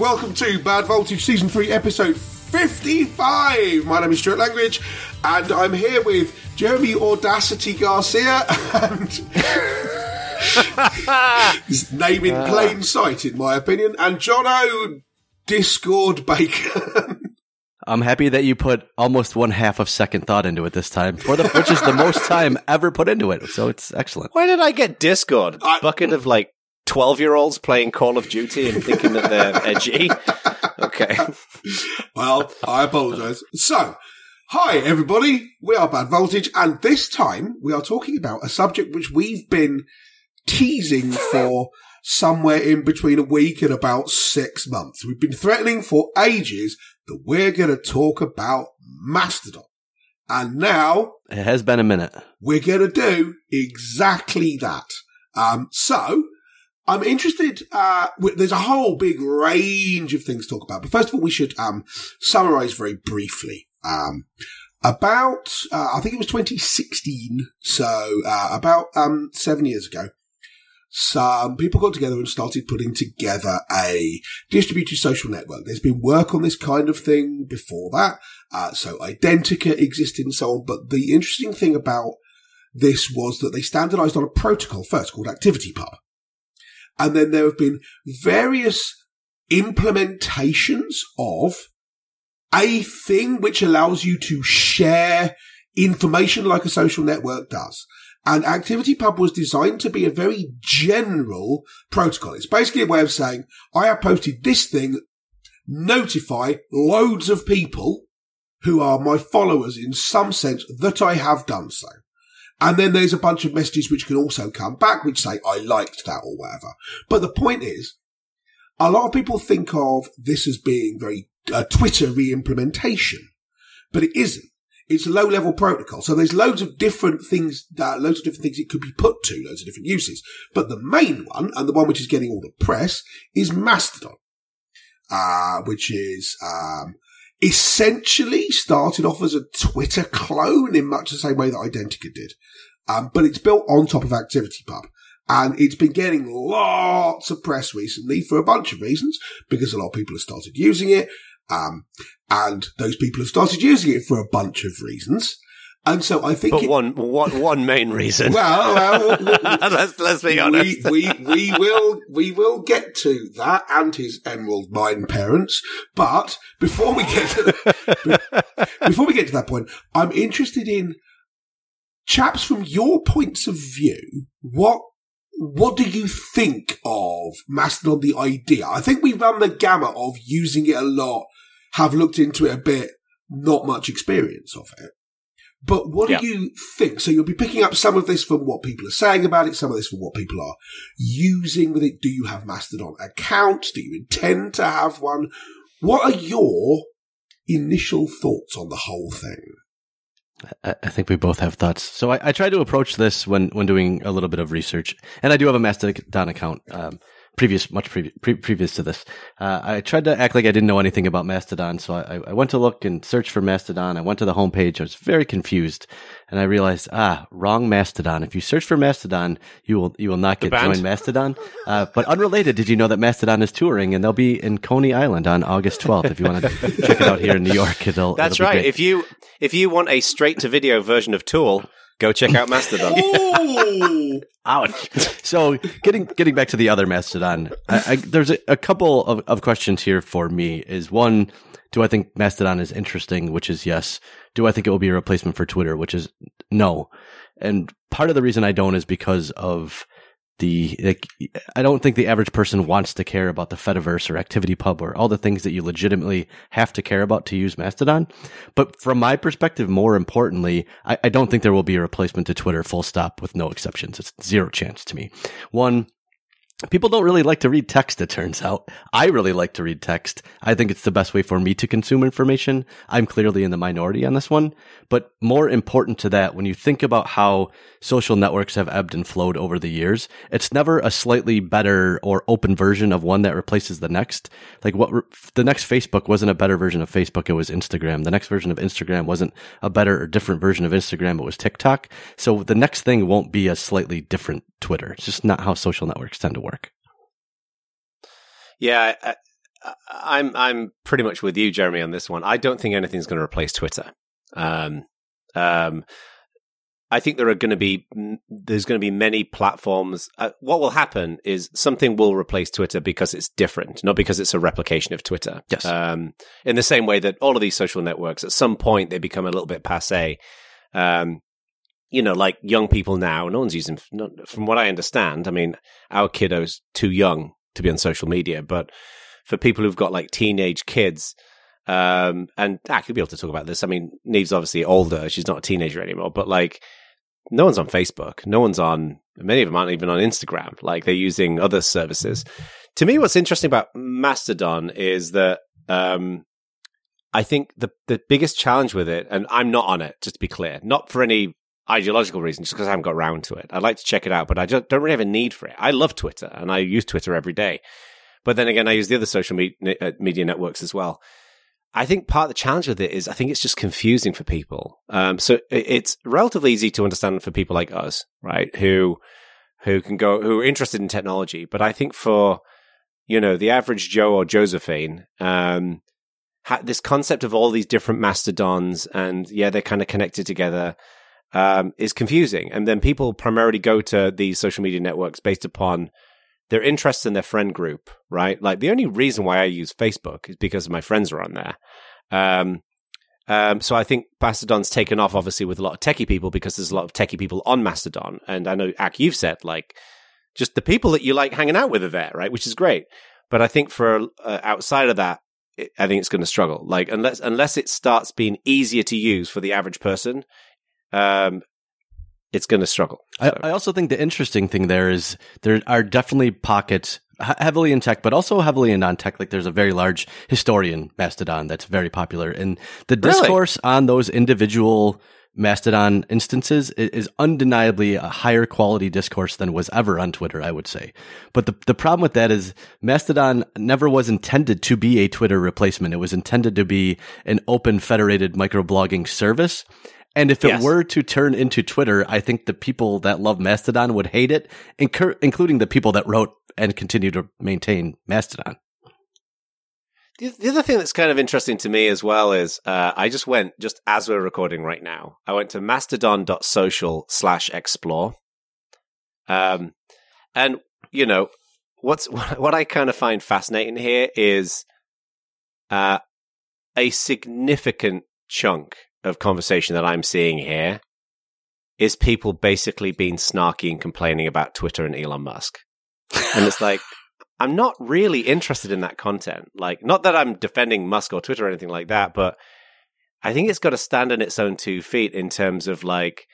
Friends and enemies, welcome to Bad Voltage Season 3, Episode 55. My name is Stuart Langridge, and I'm here with Jeremy Audacity Garcia and. his name in plain ah. sight, in my opinion, and Jono Discord Bacon. I'm happy that you put almost one half of second thought into it this time, for the, which is the most time ever put into it. So it's excellent. Why did I get Discord? I- Bucket of like 12 year olds playing Call of Duty and thinking that they're edgy. Okay. Well, I apologise. So, hi everybody, we are Bad Voltage, and this time we are talking about a subject which we've been teasing for somewhere in between a week and about six months. We've been threatening for ages that we're going to talk about Mastodon. And now It has been a minute. we're going to do exactly that. Um, so I'm interested. Uh, there's a whole big range of things to talk about, but first of all, we should um, summarize very briefly. Um, about, uh, I think it was 2016, so uh, about um, seven years ago. Some people got together and started putting together a distributed social network. There's been work on this kind of thing before that. Uh, so Identica existed and so on. But the interesting thing about this was that they standardized on a protocol first called ActivityPub. And then there have been various implementations of a thing which allows you to share information like a social network does. And ActivityPub was designed to be a very general protocol. It's basically a way of saying, I have posted this thing, notify loads of people who are my followers in some sense that I have done so. And then there's a bunch of messages which can also come back which say, I liked that or whatever. But the point is, a lot of people think of this as being very uh, Twitter re-implementation, but it isn't. It's a low level protocol. So there's loads of different things, that, loads of different things it could be put to, loads of different uses. But the main one, and the one which is getting all the press, is Mastodon, uh, which is, um, essentially started off as a Twitter clone in much the same way that Identica did. Um, but it's built on top of ActivityPub. And it's been getting lots of press recently for a bunch of reasons, because a lot of people have started using it. Um, and those people have started using it for a bunch of reasons. And so I think But it, one, one, one main reason. well, well, let's, let's be honest. we, we, we will, we will get to that and his emerald mine parents. But before we get to, the, before we get to that point, I'm interested in chaps from your points of view. What, what do you think of Mastodon, the idea? I think we run the gamut of using it a lot, have looked into it a bit, not much experience of it. But what Yeah. do you think? So you'll be picking up some of this from what people are saying about it, some of this from what people are using with it. Do you have Mastodon accounts? Do you intend to have one? What are your initial thoughts on the whole thing? I, I think we both have thoughts. So I, I tried to approach this when, when doing a little bit of research, and I do have a Mastodon account. Um, previous, much previous, pre- previous to this, uh, I tried to act like I didn't know anything about Mastodon. So I, I went to look and search for Mastodon. I went to the homepage. I was very confused, and I realized, ah, wrong Mastodon. If you search for Mastodon, you will you will not get band? join Mastodon. Uh, but unrelated, did you know that Mastodon is touring and they'll be in Coney Island on August 12th? If you want to check it out here in New York, it'll. That's it'll be right. great. If you, if you want a straight to video version of Tool, go check out Mastodon. Ouch. So getting getting back to the other Mastodon, I, I, there's a, a couple of, of questions here for me. Is one, do I think Mastodon is interesting? Which is yes. Do I think it will be a replacement for Twitter? Which is no. And part of the reason I don't is because of the like, I don't think the average person wants to care about the Fediverse or ActivityPub or all the things that you legitimately have to care about to use Mastodon. But from my perspective, more importantly, I, I don't think there will be a replacement to Twitter full stop with no exceptions. It's zero chance to me. One, People don't really like to read text, it turns out. I really like to read text. I think it's the best way for me to consume information. I'm clearly in the minority on this one. But more important to that, when you think about how social networks have ebbed and flowed over the years, it's never a slightly better or open version of one that replaces the next. Like what re- the next Facebook wasn't a better version of Facebook, it was Instagram. The next version of Instagram wasn't a better or different version of Instagram, it was TikTok. So the next thing won't be a slightly different Twitter. It's just not how social networks tend to work. Yeah, I, I'm I'm pretty much with you, Jeremy, on this one. I don't think anything's going to replace Twitter. Um, um, I think there are going to be there's going to be many platforms. Uh, what will happen is something will replace Twitter because it's different, not because it's a replication of Twitter. Yes. Um, in the same way that all of these social networks, at some point, they become a little bit passe. Um, you know, like young people now, no one's using. Not, from what I understand, I mean, our kiddos too young to be on social media, but for people who've got like teenage kids. Um, and I could be able to talk about this. I mean, Neve's obviously older; she's not a teenager anymore. But like, no one's on Facebook. No one's on, many of them aren't even on Instagram. Like they're using other services. To me, what's interesting about Mastodon is that, um, I think the, the biggest challenge with it, and I'm not on it, just to be clear, not for any ideological reason, just because I haven't got around to it. I'd like to check it out, but I just don't really have a need for it. I love Twitter and I use Twitter every day. But then again, I use the other social me- uh, media networks as well. I think part of the challenge with it is I think it's just confusing for people. Um, so it's relatively easy to understand for people like us, right? Who, who can go, who are interested in technology. But I think for, you know, the average Joe or Josephine, um, ha- this concept of all these different mastodons and yeah, they're kind of connected together, um, is confusing. And then people primarily go to these social media networks based upon their interests in their friend group, right? Like the only reason why I use Facebook is because my friends are on there. Um, um, so I think Mastodon's taken off obviously with a lot of techie people because there's a lot of techie people on Mastodon. And I know, Aq, you've said like just the people that you like hanging out with are there, right? Which is great. But I think for uh, outside of that, it, I think it's going to struggle. Like unless unless it starts being easier to use for the average person, um, it's going to struggle. So. I, I, also think the interesting thing there is there are definitely pockets heavily in tech, but also heavily in non-tech. Like there's a very large historian Mastodon that's very popular, and the discourse really? on those individual Mastodon instances is undeniably a higher quality discourse than was ever on Twitter, I would say. But the, the problem with that is Mastodon never was intended to be a Twitter replacement. It was intended to be an open federated microblogging service. And if it yes. were to turn into Twitter, I think the people that love Mastodon would hate it, incur- including the people that wrote and continue to maintain Mastodon. The, the other thing that's kind of interesting to me as well is uh, I just went, just as we're recording right now, I went to mastodon.social slash explore. Um, and, you know, what's what I kind of find fascinating here is uh, a significant chunk of conversation that I'm seeing here is people basically being snarky and complaining about Twitter and Elon Musk. and it's like, I'm not really interested in that content. Like, not that I'm defending Musk or Twitter or anything like that, but I think it's got to stand on its own two feet in terms of like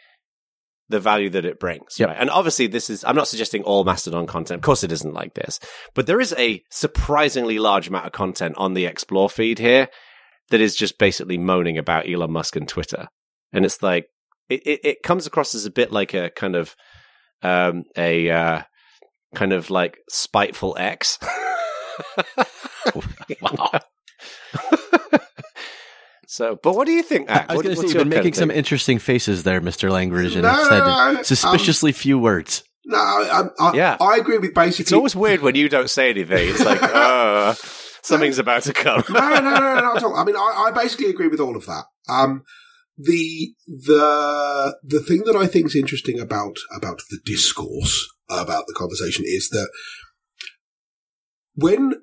the value that it brings. Yep. Right? And obviously, this is, I'm not suggesting all Mastodon content. Of course, it isn't like this, but there is a surprisingly large amount of content on the Explore feed here that is just basically moaning about Elon Musk and Twitter. And it's like, it, it, it comes across as a bit like a kind of, um, a, uh, kind of like spiteful ex. wow. so, but what do you think? I was going to say you've been making some interesting faces there, Mr. Langridge, and no, said um, suspiciously um, few words. No, I, I, yeah, I agree with basically. It's always weird when you don't say anything. It's like, uh, Something's about to come. no, no, no, no, not at all. I mean, I, I basically agree with all of that. Um, the the the thing that I think is interesting about about the discourse about the conversation is that when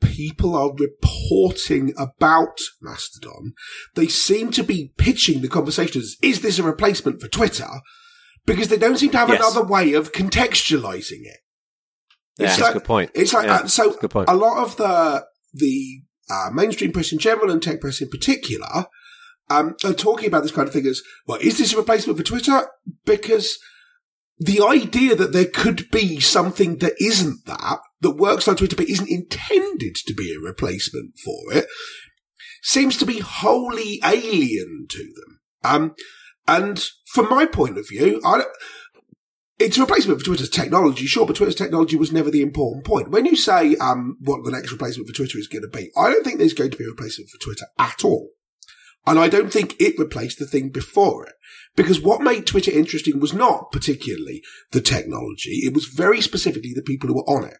people are reporting about Mastodon, they seem to be pitching the conversation as is this a replacement for Twitter? Because they don't seem to have yes. another way of contextualizing it. Yeah, it's like, good point. It's like yeah, uh, so. A lot of the the uh, mainstream press in general and tech press in particular um, are talking about this kind of thing as well. Is this a replacement for Twitter? Because the idea that there could be something that isn't that that works on Twitter but isn't intended to be a replacement for it seems to be wholly alien to them. Um, and from my point of view, I it's a replacement for Twitter's technology, sure, but Twitter's technology was never the important point. When you say um, what the next replacement for Twitter is going to be, I don't think there's going to be a replacement for Twitter at all. And I don't think it replaced the thing before it. Because what made Twitter interesting was not particularly the technology. It was very specifically the people who were on it.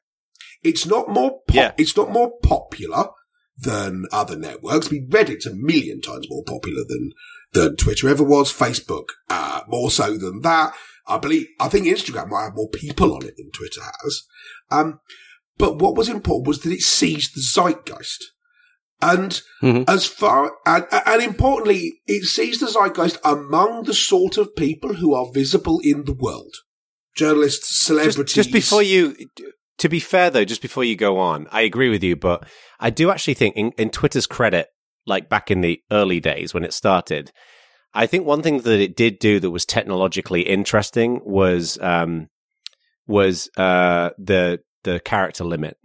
It's not more pop- Yeah. it's not more popular than other networks. I mean, Reddit's a million times more popular than than Twitter ever was. Facebook, uh, more so than that. I believe, I think Instagram might have more people on it than Twitter has. Um, but what was important was that it seized the zeitgeist. And Mhm. as far, and, and importantly, it seized the zeitgeist among the sort of people who are visible in the world. Journalists, celebrities. Just, just before you, to be fair though, just before you go on, I agree with you, but I do actually think in, in Twitter's credit, like back in the early days when it started, I think one thing that it did do that was technologically interesting was um, was uh, the the character limit.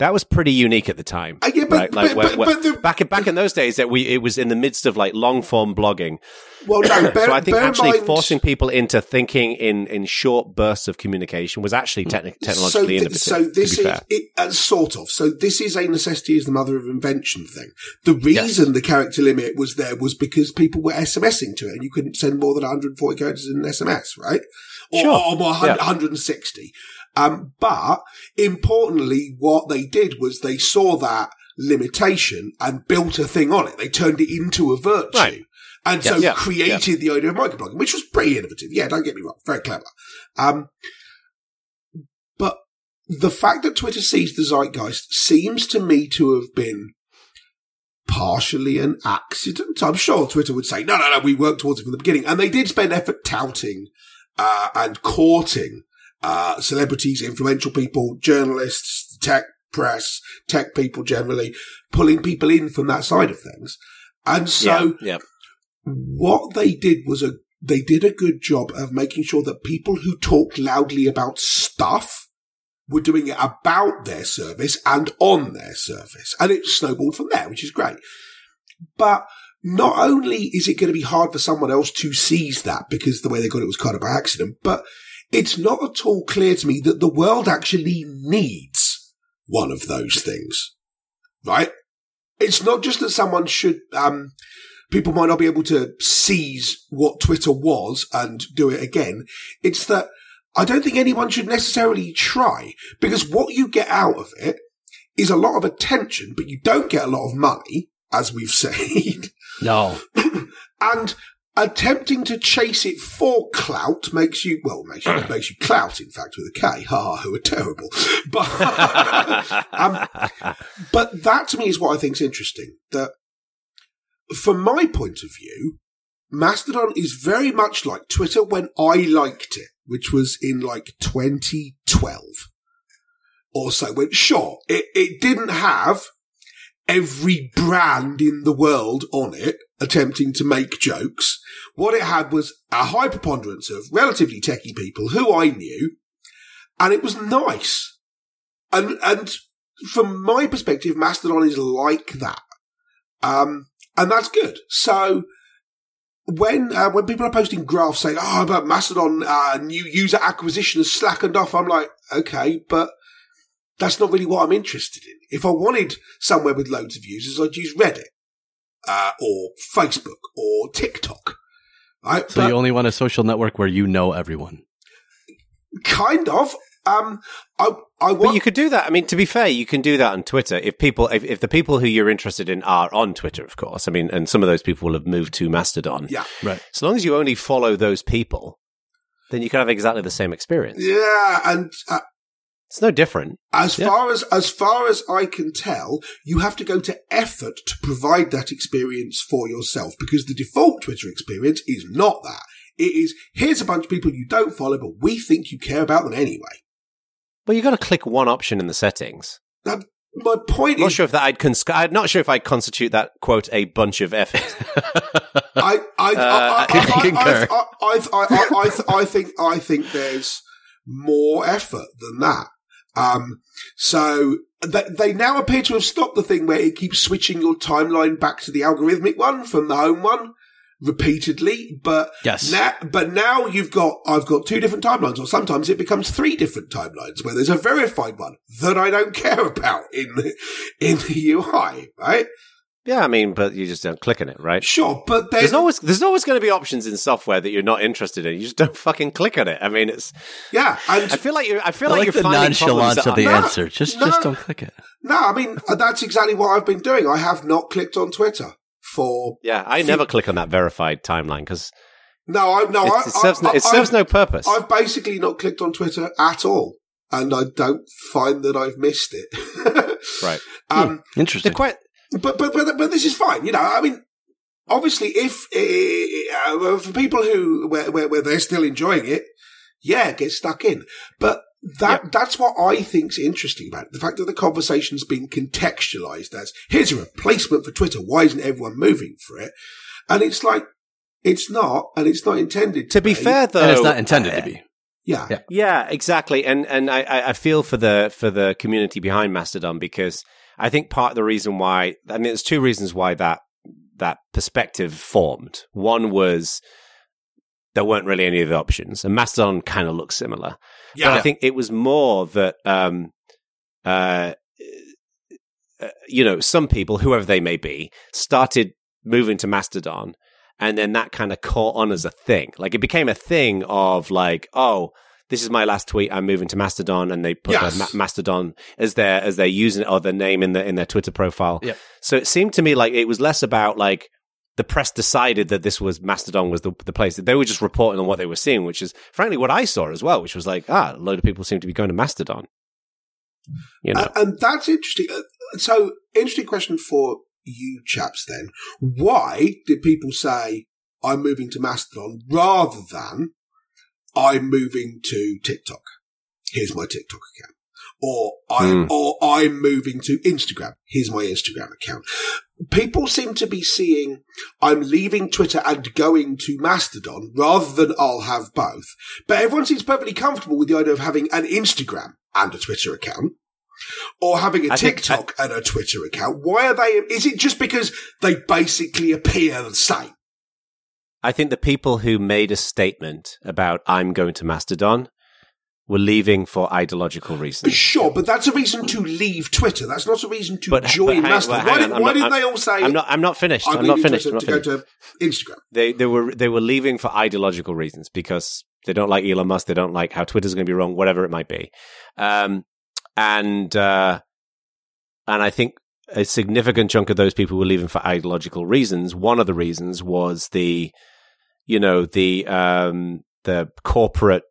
That was pretty unique at the time. Uh, yeah, but, right? Like, but, where- where- but the, back in, back in those days, that we it was in the midst of like long form blogging, well, no, bear, so I think actually mind- forcing people into thinking in, in short bursts of communication was actually techni- technologically so, thi- innovative. so this is it, uh, sort of. So this is a necessity is the mother of invention thing. The reason the character limit was there was because people were SMSing to it, and you couldn't send more than 140 characters in an SMS, right? Or, Sure. or more, Yeah. 160. Um, but importantly, what they did was they saw that limitation and built a thing on it. They turned it into a virtue. Right. And Yeah, so yeah, created the idea of microblogging, which was pretty innovative. Yeah, don't get me wrong. Very clever. Um, but the fact that Twitter sees the zeitgeist seems to me to have been partially an accident. I'm sure Twitter would say, no, no, no, we worked towards it from the beginning. And they did spend effort touting, uh, and courting, uh, celebrities, influential people, journalists, tech press, tech people generally, pulling people in from that side of things. And so yeah, yeah. what they did was a they did a good job of making sure that people who talked loudly about stuff were doing it about their service and on their service. And it snowballed from there, which is great. But not only is it going to be hard for someone else to seize that because the way they got it was kind of by accident, but it's not at all clear to me that the world actually needs one of those things. Right? It's not just that someone should, um, people might not be able to seize what Twitter was and do it again. It's that I don't think anyone should necessarily try because what you get out of it is a lot of attention, but you don't get a lot of money, as we've said. No. and attempting to chase it for clout makes you, well, makes you, makes you Klout, in fact, with a K. Ha, who are terrible. But, um, but that to me is what I think is interesting. That from my point of view, Mastodon is very much like Twitter when I liked it, which was in like 2012 or so. When sure, it, it didn't have every brand in the world on it attempting to make jokes. What it had was a high preponderance of relatively techie people who I knew, and it was nice. And, and from my perspective, Mastodon is like that. Um, and that's good. So when, uh, when people are posting graphs saying, oh, but Mastodon, uh, new user acquisition has slackened off, I'm like, okay, but that's not really what I'm interested in. If I wanted somewhere with loads of users, I'd use Reddit, uh, or Facebook or TikTok. Right? So But- you only want a social network where you know everyone. kind of. Um, I, I But you could do that. I mean, to be fair, you can do that on Twitter if people, if, if the people who you're interested in are on Twitter, of course. I mean, and some of those people will have moved to Mastodon. yeah, Right. As long as you only follow those people, then you can have exactly the same experience. yeah, and uh, It's no different. As Yeah. far as as far as I can tell, you have to go to effort to provide that experience for yourself because the default Twitter experience is not that. It is here's a bunch of people you don't follow, but we think you care about them anyway. Well, you got to click one option in the settings. Now, my point I'm not is, sure if that I'd cons- I'm not sure if I'd constitute that quote a bunch of effort. I I I, uh, I, I. I, I, I, I, I, I think I think there's more effort than that. Um, so th- they now appear to have stopped the thing where it keeps switching your timeline back to the algorithmic one from the home one repeatedly. But Yes. now, but now you've got I've got two different timelines, or sometimes it becomes three different timelines where there's a verified one that I don't care about in the, in the UI, right? Yeah, I mean, but you just don't click on it, right? Sure, but then There's always there's always going to be options in software that you're not interested in. You just don't fucking click on it. I mean, it's. yeah, and I feel like you're. I feel I like, like you're the nonchalance of the No, answer. Just no. just don't click it. no, I mean that's exactly what I've been doing. I have not clicked on Twitter for Yeah, I never click on that verified timeline because no, I no, it, it serves no, I, it serves no purpose. I've basically not clicked on Twitter at all, and I don't find that I've missed it. Right. Um, Interesting. They're quite. But but but but this is fine. You know, I mean, obviously, if uh, for people who where, where where they're still enjoying it, yeah, get stuck in. But that that's what I think's interesting about it. The fact that the conversation's been contextualized as here's a replacement for Twitter. Why isn't everyone moving for it? And it's like it's not, and it's not intended to, To be fair, though, and it's not intended to be. Yeah, Yeah. Yeah, exactly. And and I- I, I feel for the for the community behind Mastodon because I think part of the reason why I mean there's two reasons why that that perspective formed. One was there weren't really any of the options, and Mastodon kind of looks similar. But I think it was more that um uh uh, you know some people, whoever they may be, started moving to Mastodon and then that kind of caught on as a thing. Like it became a thing of like, oh, this is my last tweet. I'm moving to Mastodon, and they put Yes. their Ma- Mastodon as their as their using or their name in the in their Twitter profile. Yep. So it seemed to me like it was less about like the press decided that this was Mastodon was the the place that they were just reporting on what they were seeing, which is frankly what I saw as well, which was like ah, a load of people seem to be going to Mastodon. You know, and, and that's interesting. Uh, So, interesting question for you chaps. Then, why did people say I'm moving to Mastodon rather than I'm moving to TikTok? Here's my TikTok account, or I'm Hmm. or I'm moving to Instagram. Here's my Instagram account. People seem to be seeing I'm leaving Twitter and going to Mastodon rather than I'll have both. But everyone seems perfectly comfortable with the idea of having an Instagram and a Twitter account. Or having a I think- TikTok and a Twitter account. Why are they? Is it just because they basically appear the same? I think the people who made a statement about I'm going to Mastodon were leaving for ideological reasons. Sure, but that's a reason to leave Twitter. That's not a reason to But- join but Mastodon. well, why did, why not, didn't they all say I'm not. I'm not finished. I'm, I'm, not finished. I'm not to finished. go to Instagram? They they were they were leaving for ideological reasons because they don't like Elon Musk. They don't like how Twitter's going to be wrong. Whatever it might be, um, and uh, and I think a significant chunk of those people were leaving for ideological reasons. One of the reasons was the, you know, the um, the corporate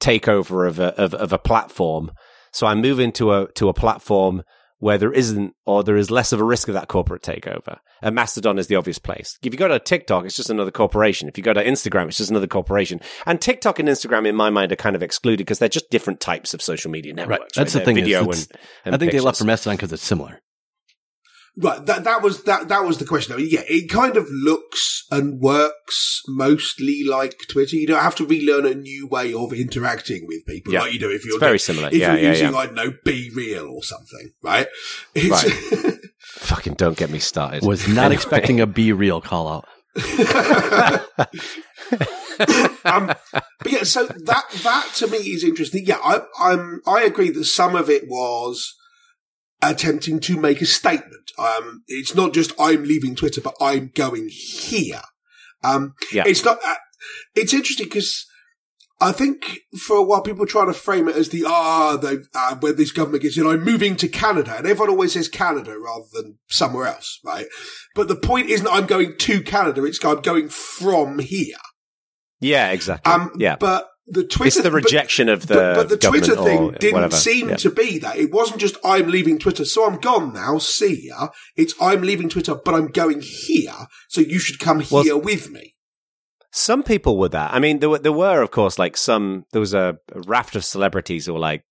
takeover of a of, of a platform. So I'm moving to a to a platform where there isn't or there is less of a risk of that corporate takeover. And Mastodon is the obvious place. If you go to TikTok, it's just another corporation. If you go to Instagram, it's just another corporation. And TikTok and Instagram, in my mind, are kind of excluded because they're just different types of social media networks. Right. That's right? the thing. They're is Video it's- and, and I think they left pictures. for Mastodon because it's similar. Right, that that was that that was the question. I mean, yeah, it kind of looks and works mostly like Twitter. You don't have to relearn a new way of interacting with people Yeah. like you do if you're It's very doing- similar. If Yeah, you're yeah, using, yeah. I don't know, BeReal or something, right? It's, Fucking don't get me started. Was not expecting a be real call out. um, but yeah, so that that to me is interesting. Yeah, I, I'm I agree that some of it was attempting to make a statement. Um, it's not just I'm leaving Twitter, but I'm going here. Um, Yeah. it's not. Uh, it's interesting because. I think for a while people try to frame it as the ah, they uh, where this government gets in. I'm moving to Canada, and everyone always says Canada rather than somewhere else, right? But the point isn't I'm going to Canada; it's I'm going from here. yeah, exactly. Um, yeah. but the Twitter, it's the but- rejection of the but, but the Twitter thing didn't whatever. seem Yeah. to be that. It wasn't just I'm leaving Twitter, so I'm gone now. See ya. It's I'm leaving Twitter, but I'm going here, so you should come Well, here with me. Some people were that. I mean, there were, there were, of course, like some, there was a, a raft of celebrities who were like,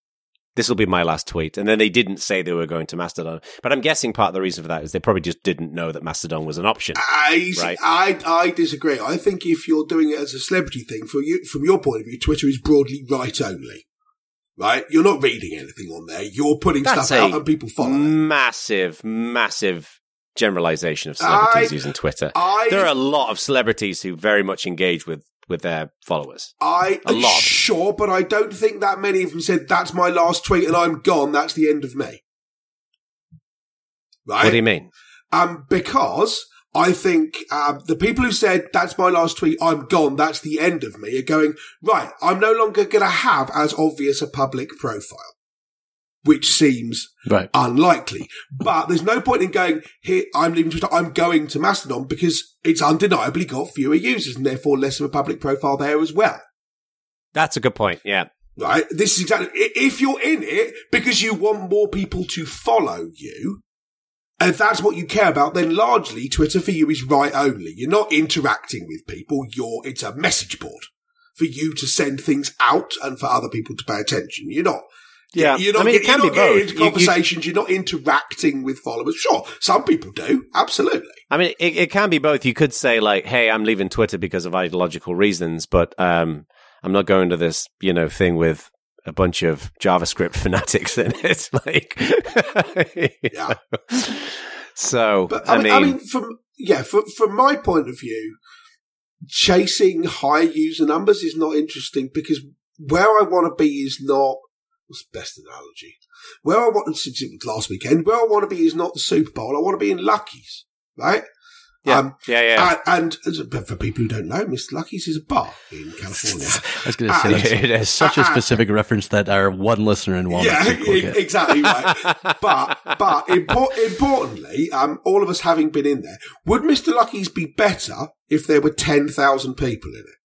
this will be my last tweet. And then they didn't say they were going to Mastodon. But I'm guessing part of the reason for that is they probably just didn't know that Mastodon was an option. I, Right. I I disagree. I think if you're doing it as a celebrity thing, for you, from your point of view, Twitter is broadly right only. Right? You're not reading anything on there. You're putting That's stuff out and people follow massive, massive generalization of celebrities I- using Twitter. I There are a lot of celebrities who very much engage with, with their followers. I A lot. sure, but I don't think that many of them said that's my last tweet and I'm gone. That's the end of me. Right? What do you mean? Um, because I think um, the people who said that's my last tweet, I'm gone, that's the end of me, are going right. I'm no longer going to have as obvious a public profile, which seems Right. unlikely. But there's no point in going here. I'm leaving Twitter. I'm going to Mastodon because it's undeniably got fewer users and therefore less of a public profile there as well. That's a good point. Yeah. Right? This is exactly if you're in it because you want more people to follow you. And if that's what you care about, then largely Twitter for you is write only. You're not interacting with people. You're, it's a message board for you to send things out and for other people to pay attention. You're not Yeah. you're not, I mean, it can be both. into You- you- conversations. You, are not interacting with followers. Sure, some people do. Absolutely. I mean, it, it can be both. You could say like, "Hey, I'm leaving Twitter because of ideological reasons," but um, I'm not going to this, you know, thing with a bunch of JavaScript fanatics in it. like, Yeah. know. So, But I, I, mean, mean, I mean, from yeah, from from my point of view, chasing high user numbers is not interesting because where I want to be is not what's the best analogy. Where I want to since it was last weekend, where I want to be is not the Super Bowl. I want to be in Lucky's, right? yeah, Um, yeah, yeah. And, and but for people who don't know, Mr. Lucky's is a bar in California. I was going to say yes. it has such a specific reference that our one listener in Walnut yeah, Creek will get. exactly right. but but impor- importantly, um, all of us having been in there, would Mr. Lucky's be better if there were ten thousand people in it?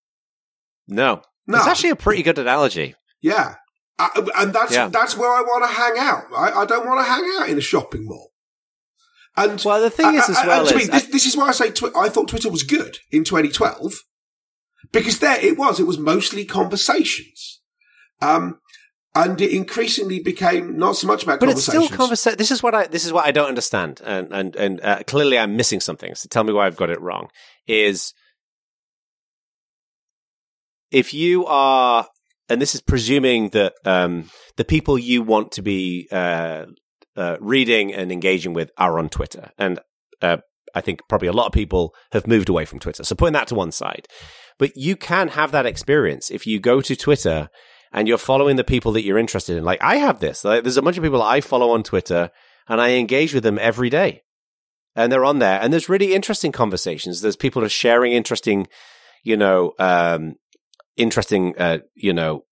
no, No, it's actually a pretty good analogy. yeah, uh, and that's Yeah. that's where I want to hang out. Right, I don't want to hang out in a shopping mall. And Well, the thing is, as well, and to me, is, this, this is why I say twi- I thought Twitter was good in 2012 because there it was. It was mostly conversations. Um, and it increasingly became not so much about but it's conversations. still conversation. This is what I this is what I don't understand, and and and uh, clearly I'm missing something. So tell me why I've got it wrong. Is if you are, and this is presuming that um, the people you want to be uh, uh, reading and engaging with are on Twitter, and uh, I think probably a lot of people have moved away from Twitter. So putting that to one side, but you can have that experience if you go to Twitter and you're following the people that you're interested in. Like I have this. Like, there's a bunch of people I follow on Twitter, and I engage with them every day, and they're on there. And there's really interesting conversations. There's people are sharing interesting, you know, um, interesting, uh, you know,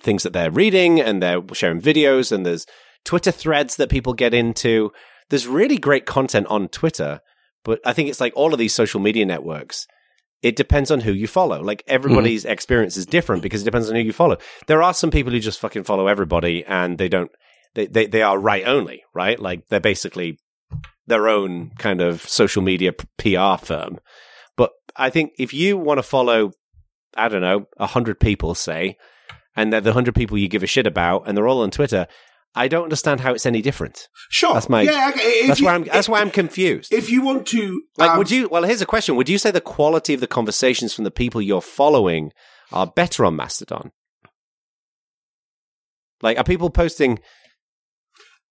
things that they're reading, and they're sharing videos. And there's Twitter threads that people get into. There's really great content on Twitter, but I think it's like all of these social media networks it depends on who you follow. Like everybody's experience is different because it depends on who you follow. There are some people who just fucking follow everybody and they don't, they, they, they are write only, right? Like they're basically their own kind of social media PR firm. But I think if you want to follow, I don't know, a hundred people, say, and they're the hundred people you give a shit about and they're all on Twitter, I don't understand how it's any different. Sure. That's my- Yeah, okay, That's you- why I'm, that's if- why I'm confused. If you want to, Like, um, would you? Well, here's a question: Would you say the quality of the conversations from the people you're following are better on Mastodon? Like, are people posting?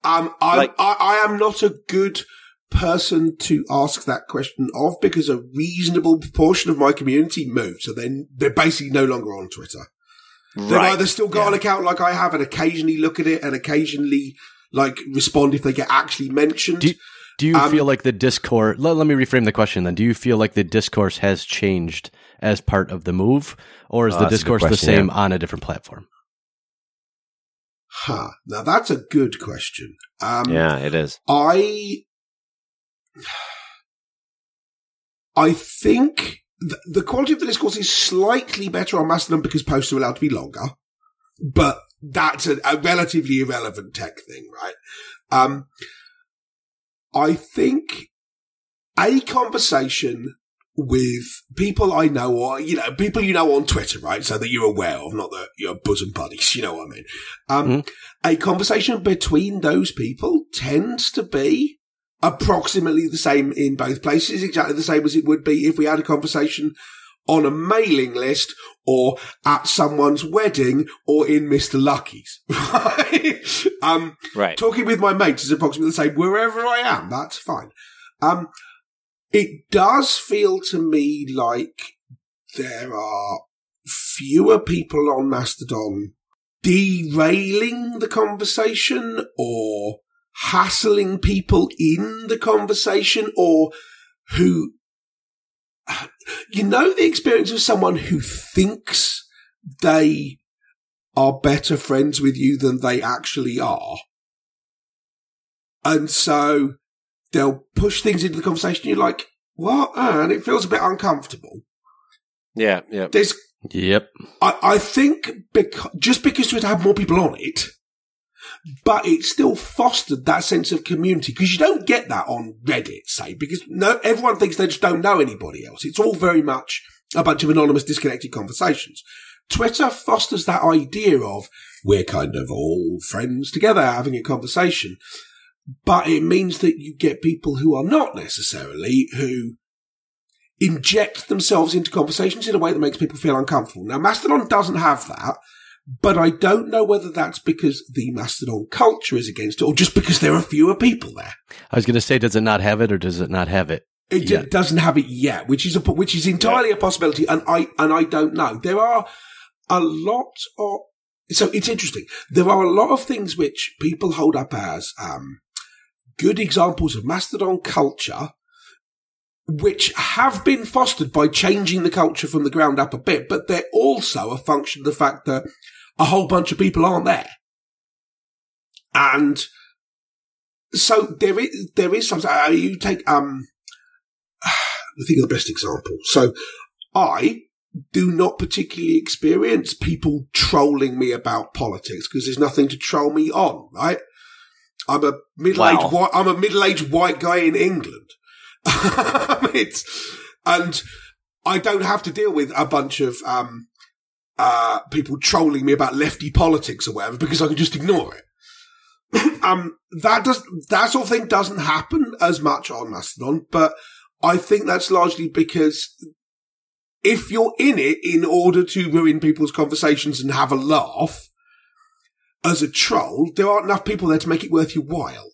Um, I'm, Like- I, I am not a good person to ask that question of because a reasonable proportion of my community moved, so then they're basically no longer on Twitter. They've either still got an account like I have and occasionally look at it and occasionally like respond if they get actually mentioned. Do, do you Um, feel like the discourse? Let, let me reframe the question then. Do you feel like the discourse has changed as part of the move, or is Oh, the that's a good discourse the same yeah. on a different platform? Huh. Now that's a good question. Um, yeah, it is. I, I think th- the quality of the discourse is slightly better on Mastodon because posts are allowed to be longer, but that's a, a relatively irrelevant tech thing, right? Um, I think a conversation with people I know or, you know, people you know on Twitter, right? So that you're aware of, not that you're bosom buddies, you know what I mean? Um, a conversation between those people tends to be approximately the same in both places, exactly the same as it would be if we had a conversation on a mailing list or at someone's wedding or in Mr. Lucky's. Right? um, Right. talking with my mates is approximately the same wherever I am. That's fine. Um, it does feel to me like there are fewer people on Mastodon derailing the conversation or hassling people in the conversation or who, you know, the experience of someone who thinks they are better friends with you than they actually are. And so they'll push things into the conversation. You're like, what? And it feels a bit uncomfortable. Yeah, yeah. There's, Yep. I, I think because, just because we'd have more people on it, but it still fostered that sense of community because you don't get that on Reddit, say, because no, everyone thinks they just don't know anybody else. It's all very much a bunch of anonymous, disconnected conversations. Twitter fosters that idea of we're kind of all friends together having a conversation. But it means that you get people who are not necessarily who inject themselves into conversations in a way that makes people feel uncomfortable. Now, Mastodon doesn't have that, but I don't know whether that's because the Mastodon culture is against it or just because there are fewer people there. I was going to say, does it not have it or does it not have it? It yet? doesn't have it yet, which is a, which is entirely a possibility, and I and I don't know. There are a lot of so it's interesting. There are a lot of things which people hold up as um, good examples of Mastodon culture, which have been fostered by changing the culture from the ground up a bit, but they're also a function of the fact that a whole bunch of people aren't there, and so there is there is something. Uh, you take um I think of the best example. So I do not particularly experience people trolling me about politics because there's nothing to troll me on, right? I'm a middle-aged Wow. white, I'm a middle-aged white guy in England. it's, and I don't have to deal with a bunch of, um, uh, people trolling me about lefty politics or whatever because I can just ignore it. um, that does, that sort of thing doesn't happen as much on Mastodon, but I think that's largely because if you're in it in order to ruin people's conversations and have a laugh as a troll, there aren't enough people there to make it worth your while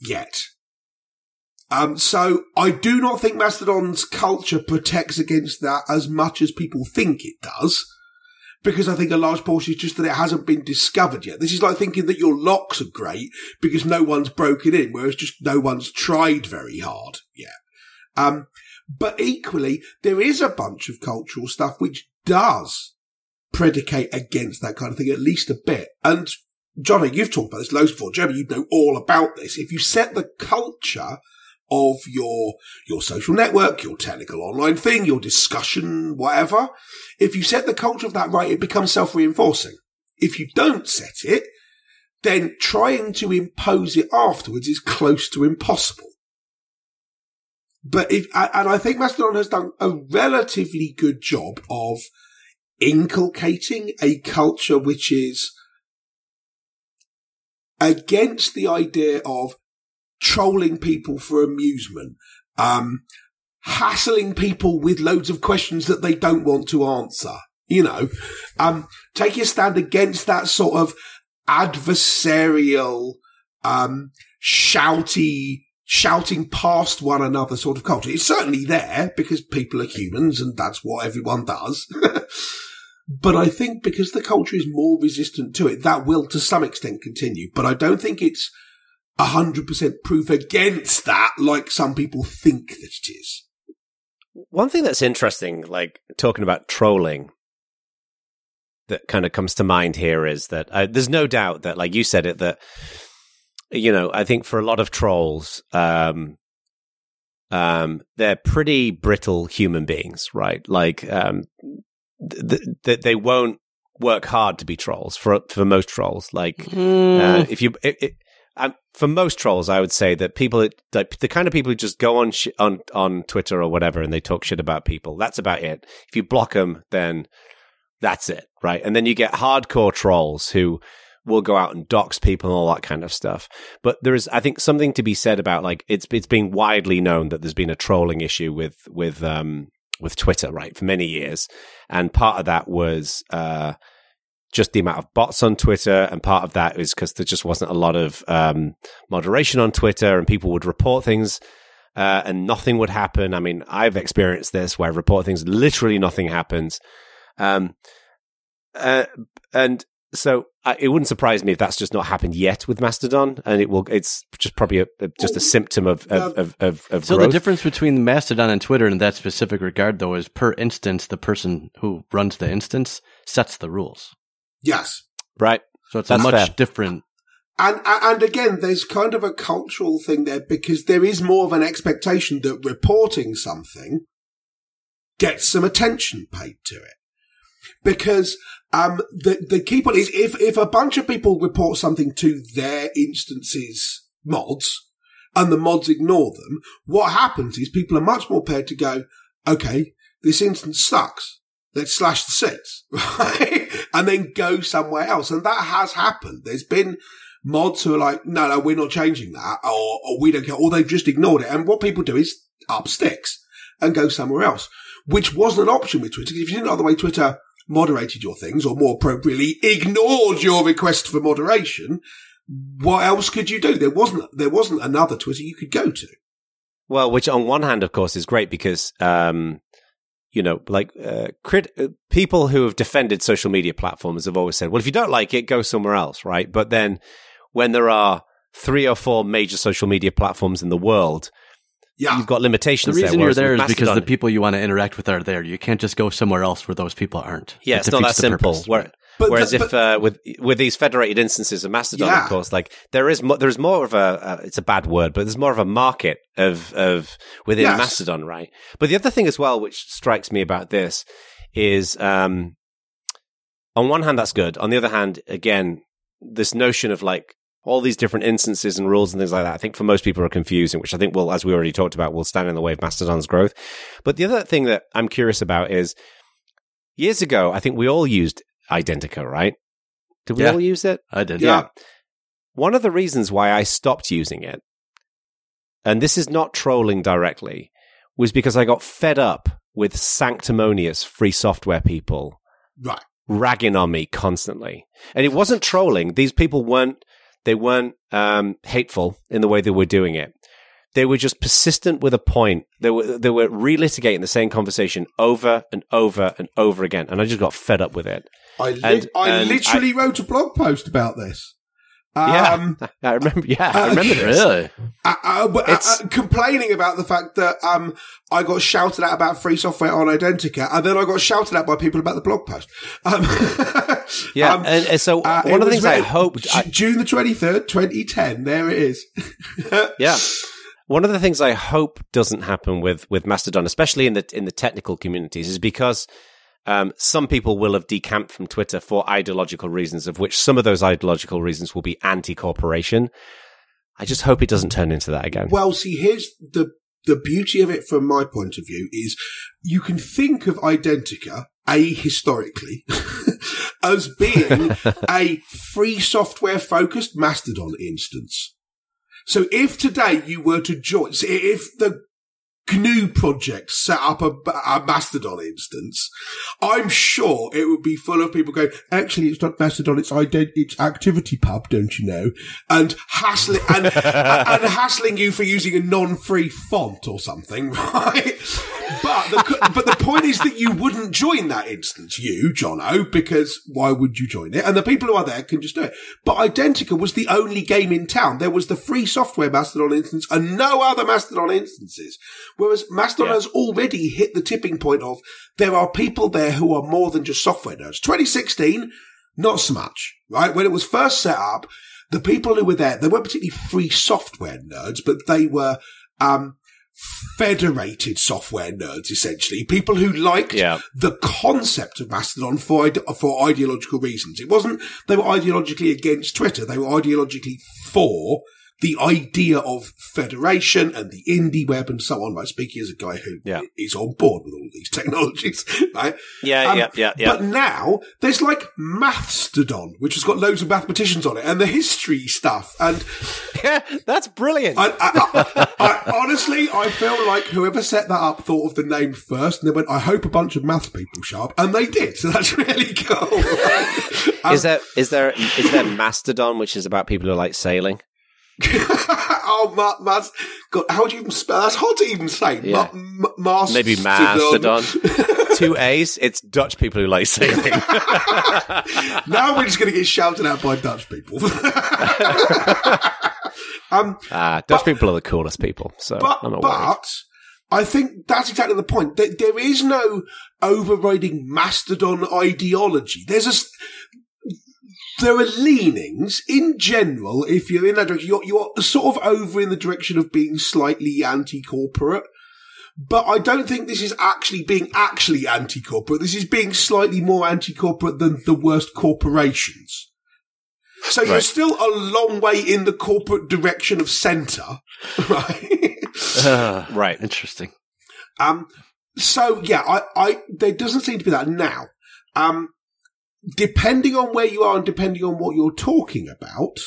yet. Um, so I do not think Mastodon's culture protects against that as much as people think it does. Because I think a large portion is just that it hasn't been discovered yet. This is like thinking that your locks are great because no one's broken in, whereas just no one's tried very hard yet. Um, but equally, there is a bunch of cultural stuff which does predicate against that kind of thing, at least a bit. And Johnny, you've talked about this loads before. Jeremy, you know all about this. If you set the culture of your, your social network, your technical online thing, your discussion, whatever, if you set the culture of that right, it becomes self-reinforcing. If you don't set it, then trying to impose it afterwards is close to impossible. But if, and I think Mastodon has done a relatively good job of inculcating a culture which is against the idea of trolling people for amusement, um, hassling people with loads of questions that they don't want to answer. You know, um, take your stand against that sort of adversarial, um, shouty, shouting past one another sort of culture. It's certainly there because people are humans and that's what everyone does. but I think because the culture is more resistant to it, that will to some extent continue. But I don't think it's a hundred percent proof against that like some people think that it is. One thing that's interesting, like talking about trolling, that kind of comes to mind here is that uh, there's no doubt that, like you said it, that you know, I think for a lot of trolls, um, um, they're pretty brittle human beings, right? Like, um, th- th- they won't work hard to be trolls for for most trolls. Like, uh, if you, it, it, um, for most trolls, I would say that people, like, the kind of people who just go on sh- on on Twitter or whatever and they talk shit about people. That's about it. If you block them, then that's it, right? And then you get hardcore trolls who will go out and dox people and all that kind of stuff. But there is, I think, something to be said about like it's it's been widely known that there's been a trolling issue with with um with Twitter, right, for many years, and part of that was uh just the amount of bots on Twitter, and part of that is because there just wasn't a lot of um moderation on Twitter, and people would report things. Uh, and nothing would happen. I mean, I've experienced this where I report things, literally nothing happens. Um, uh, and so uh, it wouldn't surprise me if that's just not happened yet with Mastodon, and it will. It's just probably a, a, just a symptom of of, of, of, of So growth. the difference between Mastodon and Twitter in that specific regard, though, is per instance, the person who runs the instance sets the rules. Yes. right? So it's That's a much fair. different. And, and again, there's kind of a cultural thing there because there is more of an expectation that reporting something gets some attention paid to it. Because, um, the, the key point is if, if a bunch of people report something to their instances mods and the mods ignore them, what happens is people are much more prepared to go, okay, this instance sucks. Let's slash the sets, right? and then go somewhere else. And that has happened. There's been mods who are like, no, no, we're not changing that, or, or we don't care, or they've just ignored it. And what people do is up sticks and go somewhere else, which wasn't an option with Twitter. If you didn't know the way Twitter moderated your things, or more appropriately, ignored your request for moderation, what else could you do? There wasn't, there wasn't another Twitter you could go to. Well, which on one hand, of course, is great because, um, you know, like uh, crit- uh, people who have defended social media platforms have always said, well, if you don't like it, go somewhere else, right? But then when there are three or four major social media platforms in the world, Yeah. you've got limitations. The reason there, you're whereas with there is because the people you want to interact with are there. You can't just go somewhere else where those people aren't. Yeah, It it's not that simple. purpose. Where, But whereas the- if uh, with with these federated instances of Mastodon, Yeah. of course, like there is mo- there's more of a uh, it's a bad word, but there's more of a market of of within Yes. Mastodon, right? But the other thing as well, which strikes me about this, is um, on one hand that's good. On the other hand, again, this notion of like all these different instances and rules and things like that, I think for most people are confusing, which I think will, as we already talked about, will stand in the way of Mastodon's growth. But the other thing that I'm curious about is years ago, I think we all used Identica, right? Did we Yeah. all use it? I did. Yeah. One of the reasons why I stopped using it, and this is not trolling directly, was because I got fed up with sanctimonious free software people Right. ragging on me constantly. And it wasn't trolling. These people weren't they weren't um, hateful in the way they were doing it. They were just persistent with a point. They were they were relitigating the same conversation over and over and over again. And I just got fed up with it. I, li- And- I and literally wrote a blog post about this. Yeah. Um, I remember yeah, I remember this. Really? uh, uh, but, uh, It's- uh, complaining about the fact that um, I got shouted at about free software on Identica, and then I got shouted at by people about the blog post. Um, Yeah, um, and, and so uh, one of the was things I written hoped, I, June the twenty third, twenty ten. There it is. yeah, one of the things I hope doesn't happen with with Mastodon, especially in the in the technical communities, is because um, some people will have decamped from Twitter for ideological reasons, of which some of those ideological reasons will be anti-corporation. I just hope it doesn't turn into that again. Well, see, here's the the beauty of it from my point of view is you can think of Identica, a historically, as being a free software focused Mastodon instance. So if today you were to join, if the GNU project set up a, a Mastodon instance, I'm sure it would be full of people going, actually, it's not Mastodon, it's ident- it's ActivityPub, don't you know? And hassling, and, and hassling you for using a non-free font or something, right? But the, but the point is that you wouldn't join that instance, you, Jono, because why would you join it? And the people who are there can just do it. But Identica was the only game in town. There was the free software Mastodon instance and no other Mastodon instances. Whereas Mastodon Yeah. has already hit the tipping point of there are people there who are more than just software nerds. 2016, not so much, right? When it was first set up, the people who were there, they weren't particularly free software nerds, but they were, um, federated software nerds, essentially. People who liked Yeah. the concept of Mastodon for, for ideological reasons. It wasn't, they were ideologically against Twitter. They were ideologically for the idea of federation and the indie web and so on, right? Speaking as a guy who Yeah. is on board with all these technologies, right? yeah, Um, yeah, yeah, yeah. But now there's like Mathstodon, which has got loads of mathematicians on it and the history stuff. And yeah, that's brilliant. I, I, I, I honestly, I feel like whoever set that up thought of the name first and they went, I hope a bunch of maths people show up. And they did. So that's really cool. Um, is there is there is there Mastodon, which is about people who like sailing? oh, ma- mas- God, how do you even spell? That's hard to even say. Yeah. Ma- ma- Mastodon. Maybe Mastodon. two A's. It's Dutch people who like sailing. now we're just going to get shouted out by Dutch people. um, Ah, Dutch people are the coolest people. So but, I'm not worried. but I think that's exactly the point. That there is no overriding Mastodon ideology. There's a s- there are leanings in general. If you're in that direction, you're, you're sort of over in the direction of being slightly anti-corporate. But I don't think this is actually being actually anti-corporate. This is being slightly more anti-corporate than the worst corporations. So you're still a long way in the corporate direction of centre, right? Uh, Right. Interesting. Um, so yeah, I, I, there doesn't seem to be that now. Um, depending on where you are and depending on what you're talking about,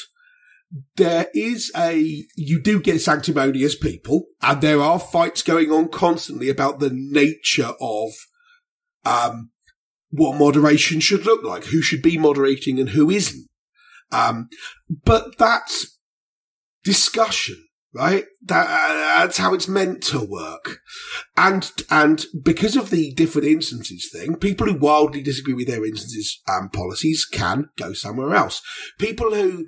there is a, you do get sanctimonious people and there are fights going on constantly about the nature of, um, what moderation should look like, who should be moderating and who isn't. Um, but that's discussion, right? That, that's how it's meant to work. And, and because of the different instances thing, people who wildly disagree with their instances and policies can go somewhere else. People who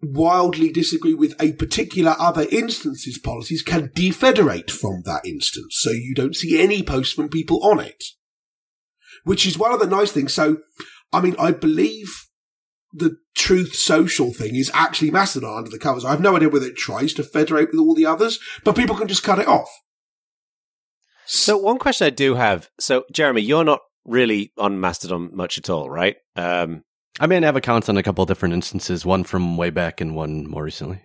wildly disagree with a particular other instance's policies can defederate from that instance. So you don't see any posts from people on it. Which is one of the nice things. So, I mean, I believe the Truth Social thing is actually Mastodon under the covers. I have no idea whether it tries to federate with all the others, but people can just cut it off. So one question I do have. So Jeremy, you're not really on Mastodon much at all, right? Um, I mean, I have accounts on a couple different instances, one from way back and one more recently.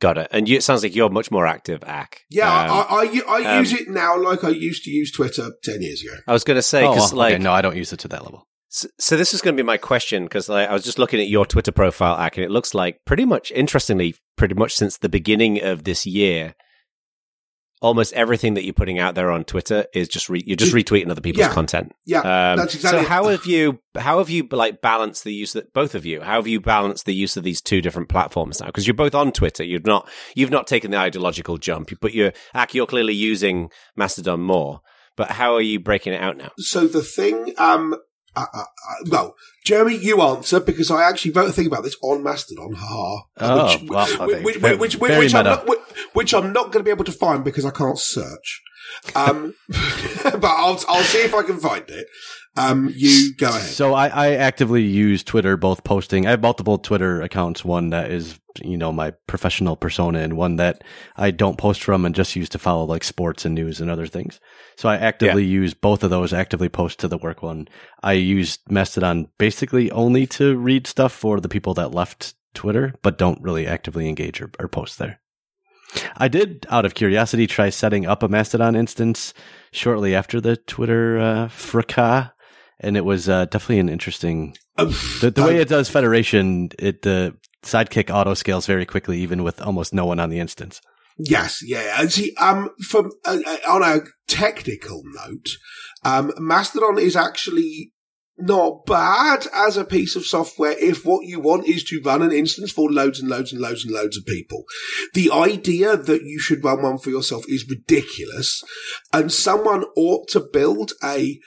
got it. And you, it sounds like you're much more active, Aq. Yeah, Um, I, I, I um, use it now like I used to use Twitter 10 years ago. I was going to say oh, because well, like okay, no, I don't use it to that level. So, so this is going to be my question because like, I was just looking at your Twitter profile, Aq, and it looks like pretty much, interestingly, pretty much since the beginning of this year, almost everything that you're putting out there on Twitter is just re- you're just retweeting other people's Yeah. content. Yeah, Um, that's exactly so. it. How have you how have you like balanced the use that both of you? How have you balanced the use of these two different platforms now? Because you're both on Twitter. You've not you've not taken the ideological jump, but you're you're clearly using Mastodon more. But how are you breaking it out now? So the thing, um, uh, uh, well, Jeremy, you answer because I actually wrote a thing about this on Mastodon. Ha. Oh, well, which, Very- which, which, very which, I'm not, which I'm not going to be able to find because I can't search. Um, but I'll I'll see if I can find it. Um, you go ahead. So I, I actively use Twitter, both posting. I have multiple Twitter accounts. One that is, you know, my professional persona, and one that I don't post from and just use to follow like sports and news and other things. So I actively use both of those. Actively post to the work one. I use Mastodon basically only to read stuff for the people that left Twitter, but don't really actively engage or, or post there. I did, out of curiosity, try setting up a Mastodon instance shortly after the Twitter uh, fracas, and it was uh, definitely an interesting. Um, The, the way it does Federation, it the Sidekiq auto scales very quickly, even with almost no one on the instance. Yes, yeah. And see, um, from uh, uh, on a technical note, um, Mastodon is actually not bad as a piece of software if what you want is to run an instance for loads and loads and loads and loads of people. The idea that you should run one for yourself is ridiculous, and someone ought to build a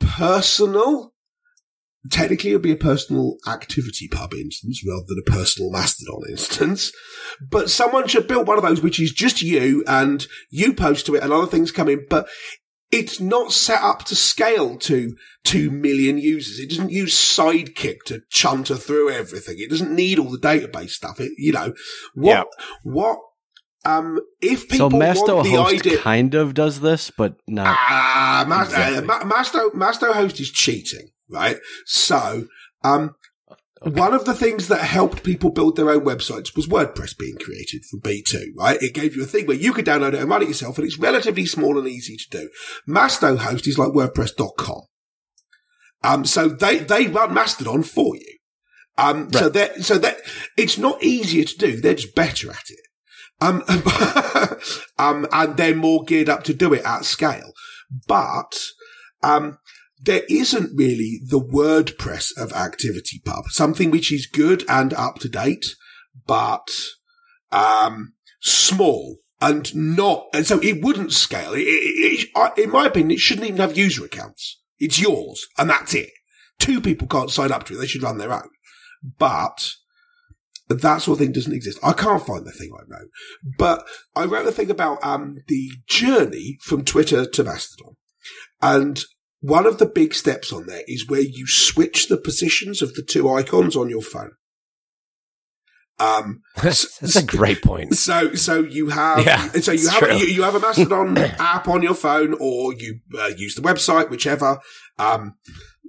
personal. Technically, it would be a personal activity pub instance rather than a personal Mastodon instance but someone should build one of those which is just you and you post to it and other things come in, but it's not set up to scale to 2 million users. It doesn't use Sidekiq to chunter through everything. It doesn't need all the database stuff. It, you know, what, Yeah. what, um, if So people Masto want the Host idea, kind of does this, but not. Ah, Mas- Exactly. uh, Masto, Masto Host is cheating, right? So, um, one of the things that helped people build their own websites was WordPress being created for B2, right? It gave you a thing where you could download it and run it yourself, and it's relatively small and easy to do. Masto Host is like WordPress.com. Um, so they, they run Mastodon for you. Um, so that, so that it's not easier to do. They're just better at it. Um, um, and they're more geared up to do it at scale. But, um, there isn't really the WordPress of ActivityPub, something which is good and up to date, but, um, small and not, and so it wouldn't scale. It, it, it, in my opinion, it shouldn't even have user accounts. It's yours, and that's it. Two people can't sign up to it; they should run their own. But that sort of thing doesn't exist. I can't find the thing I wrote, but I wrote a thing about um, the journey from Twitter to Mastodon, and one of the big steps on there is where you switch the positions of the two icons on your phone. Um, that's a great point. So, so you have, yeah, so you have, you, you, have a Mastodon app on your phone, or you uh, use the website, whichever. Um,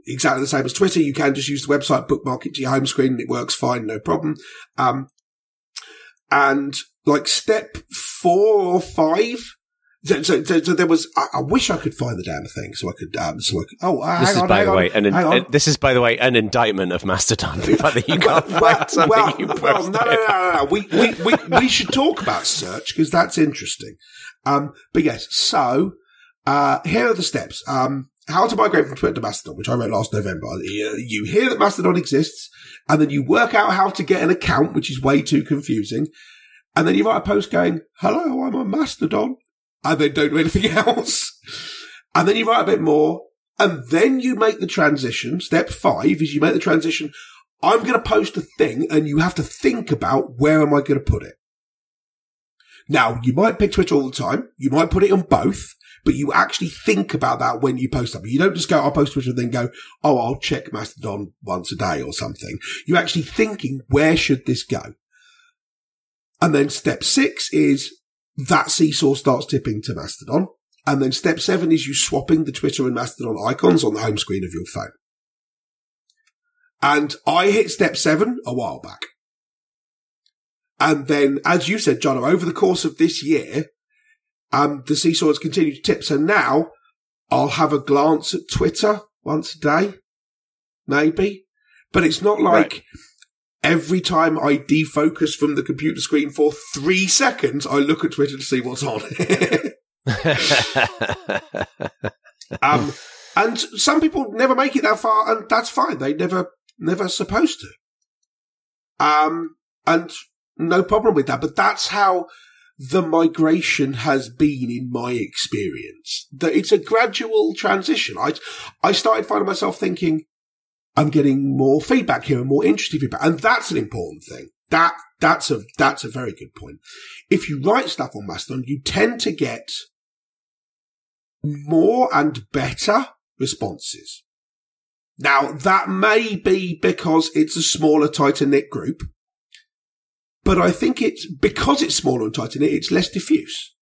exactly the same as Twitter. You can just use the website, bookmark it to your home screen, and it works fine, no problem. Um, and like step four or five so, so, so, so, there was. I, I, wish I could find the damn thing so I could. Um, so I could. Oh, uh, this is on, by the on, way, an, an, this is by the way an indictment of Mastodon. The fact that you can't well, find something well, you posted. Well, no, no, no, no, no. We, we, we, we should talk about search because that's interesting. Um, but yes, so uh, here are the steps. Um, how to migrate from Twitter to Mastodon, which I wrote last November. You hear that Mastodon exists, and then you work out how to get an account, which is way too confusing. And then you write a post going, "Hello, I'm on Mastodon." And then don't do anything else. And then you write a bit more and then you make the transition. Step five is you make the transition. I'm going to post a thing and you have to think about where am I going to put it? Now, you might pick Twitter all the time. You might put it on both, but you actually think about that when you post something. You don't just go, I'll post Twitter and then go, oh, I'll check Mastodon once a day or something. You're actually thinking, where should this go? And then step six is that seesaw starts tipping to Mastodon. And then step seven is you swapping the Twitter and Mastodon icons on the home screen of your phone. And I hit step seven a while back. And then, as you said, John, over the course of this year, um, the seesaw has continued to tip. So now I'll have a glance at Twitter once a day, maybe. But it's not like right every time I defocus from the computer screen for three seconds, I look at Twitter to see what's on. um, and some people never make it that far, and that's fine. They never, never supposed to. Um, and no problem with that. But that's how the migration has been in my experience. That it's a gradual transition. I, I started finding myself thinking, I'm getting more feedback here and more interesting feedback. And that's an important thing. That, that's a, that's a very good point. If you write stuff on Mastodon, you tend to get more and better responses. Now, that may be because it's a smaller, tighter knit group, but I think it's because it's smaller and tighter knit, it's less diffuse.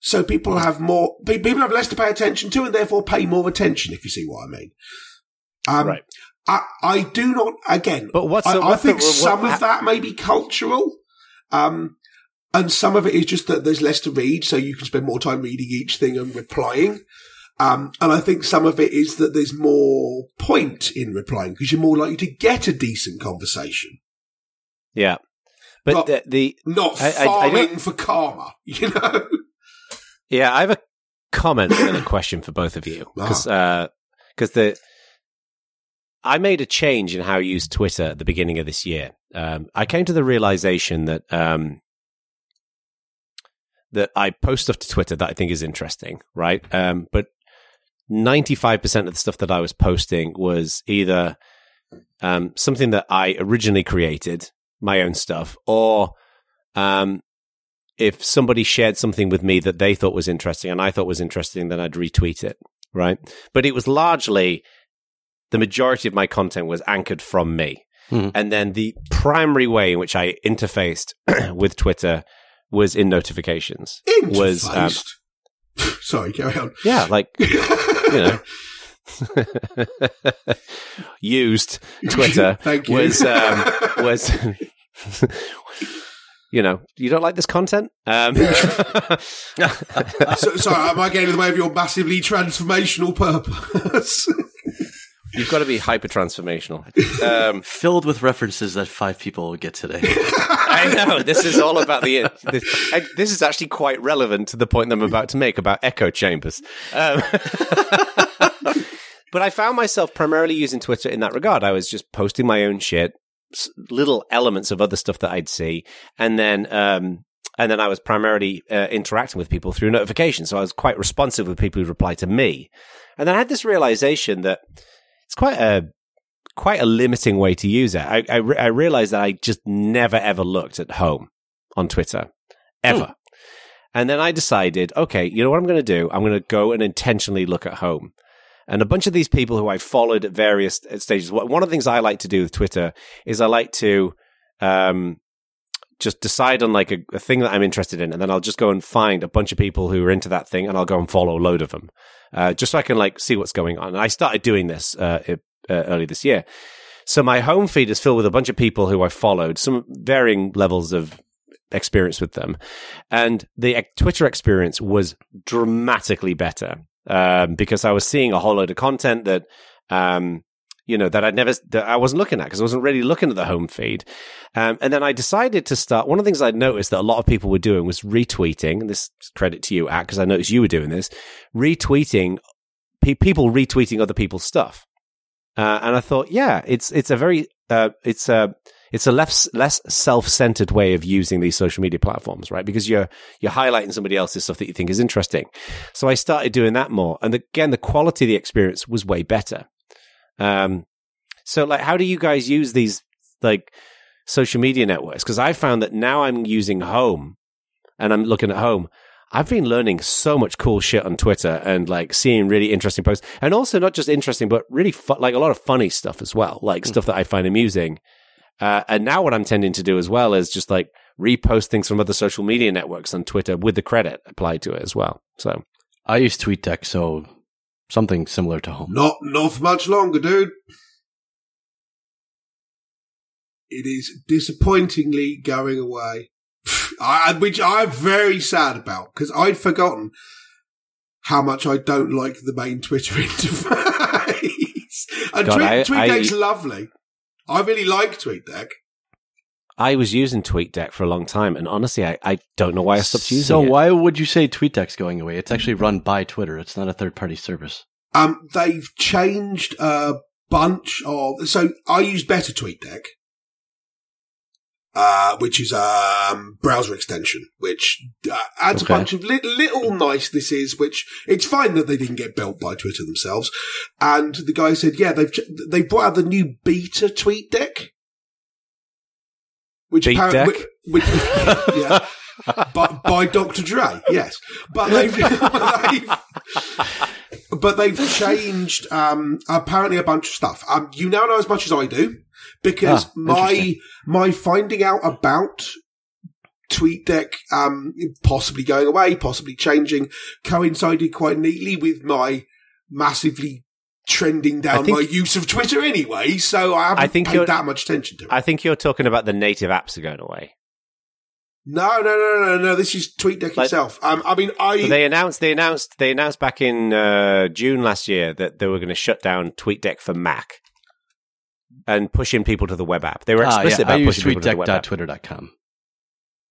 So people have more, people have less to pay attention to and therefore pay more attention, if you see what I mean. Um, right. I, I do not, again, but what's I, the, what's I think the, what, some of that may be cultural. Um, and some of it is just that there's less to read, so you can spend more time reading each thing and replying. Um, and I think some of it is that there's more point in replying because you're more likely to get a decent conversation. Yeah. But not, the, the not I, farming I, I for karma, you know? Yeah, I have a comment and a question for both of you because ah. because uh, the I made a change in how I used Twitter at the beginning of this year. Um, I came to the realization that um, that I post stuff to Twitter that I think is interesting, right? Um, but ninety five percent of the stuff that I was posting was either um, something that I originally created, my own stuff, or um, if somebody shared something with me that they thought was interesting and I thought was interesting, then I'd retweet it, right? But it was largely the majority of my content was anchored from me. Mm-hmm. And then the primary way in which I interfaced with Twitter was in notifications. Interfaced? Was um, sorry, carry on. Yeah, like you know, used Twitter Thank you. was um, was. you know, you don't like this content. Um. so, sorry, am I getting in the way of your massively transformational purpose? You've got to be hyper transformational. Um, Filled with references that five people will get today. I know. This is all about the. This, this, is actually quite relevant to the point that I'm about to make about echo chambers. Um, but I found myself primarily using Twitter in that regard. I was just posting my own shit, little elements of other stuff that I'd see, and then um, and then I was primarily uh, interacting with people through notifications. So I was quite responsive with people who replied to me. And then I had this realization that it's quite a quite a limiting way to use it. I, I, re- I realized that I just never ever looked at home on Twitter ever. Mm. And then I decided, okay, you know what I'm going to do? I'm going to go and intentionally look at home. And a bunch of these people who I followed at various stages. One of the things I like to do with Twitter is I like to um, just decide on like a, a, thing that I'm interested in, and then I'll just go and find a bunch of people who are into that thing, and I'll go and follow a load of them, uh, just so I can like see what's going on. And I started doing this uh, uh, early this year. So my home feed is filled with a bunch of people who I followed, some varying levels of experience with them, and the Twitter experience was dramatically better um, because I was seeing a whole load of content that. Um, you know, that I'd never, that I wasn't looking at because I wasn't really looking at the home feed. Um, and then I decided to start. One of the things I'd noticed that a lot of people were doing was retweeting. And this credit to you, Aq, because I noticed you were doing this, retweeting pe- people retweeting other people's stuff. Uh, and I thought, yeah, it's it's a very uh, it's a it's a less less self centered way of using these social media platforms, right? Because you're you're highlighting somebody else's stuff that you think is interesting. So I started doing that more, and again, the quality of the experience was way better. Um, so like, how do you guys use these like social media networks? Because I found that now I'm using Home, and I'm looking at Home. I've been learning so much cool shit on Twitter and like seeing really interesting posts, and also not just interesting, but really fu- like a lot of funny stuff as well, like mm. stuff that I find amusing. Uh, and now what I'm tending to do as well is just like repost things from other social media networks on Twitter with the credit applied to it as well. So I use TweetDeck, so Something similar to home. Not not for much longer, dude. It is disappointingly going away, I, which I'm very sad about because I'd forgotten how much I don't like the main Twitter interface. and God, Tweet, TweetDeck's I, lovely. I really like TweetDeck. I was using TweetDeck for a long time, and honestly, I, I don't know why I stopped using so it. So why would you say TweetDeck's going away? It's actually run by Twitter. It's not a third party service. Um, they've changed a bunch of. So I use Better TweetDeck, uh, which is a um, browser extension, which uh, adds okay. a bunch of li- little nicenesses, which it's fine that they didn't get built by Twitter themselves. And the guy said, yeah, they've, they brought out the new beta TweetDeck which apparently, which, which, yeah, by, by Dr. Dre, yes, but they've, they've but they've changed um, apparently a bunch of stuff. Um, you now know as much as I do because ah, my my finding out about TweetDeck um, possibly going away, possibly changing, coincided quite neatly with my massively trending down think, my use of Twitter anyway, so I haven't I think paid that much attention to it. I think you're talking about the native apps are going away. No, no, no, no, no. This is TweetDeck like, itself. Um, I mean, I they announced they announced they announced back in uh, June last year that they were going to shut down TweetDeck for Mac and pushing people to the web app. They were explicit ah, yeah. about I pushing people to the web app. Twitter.com.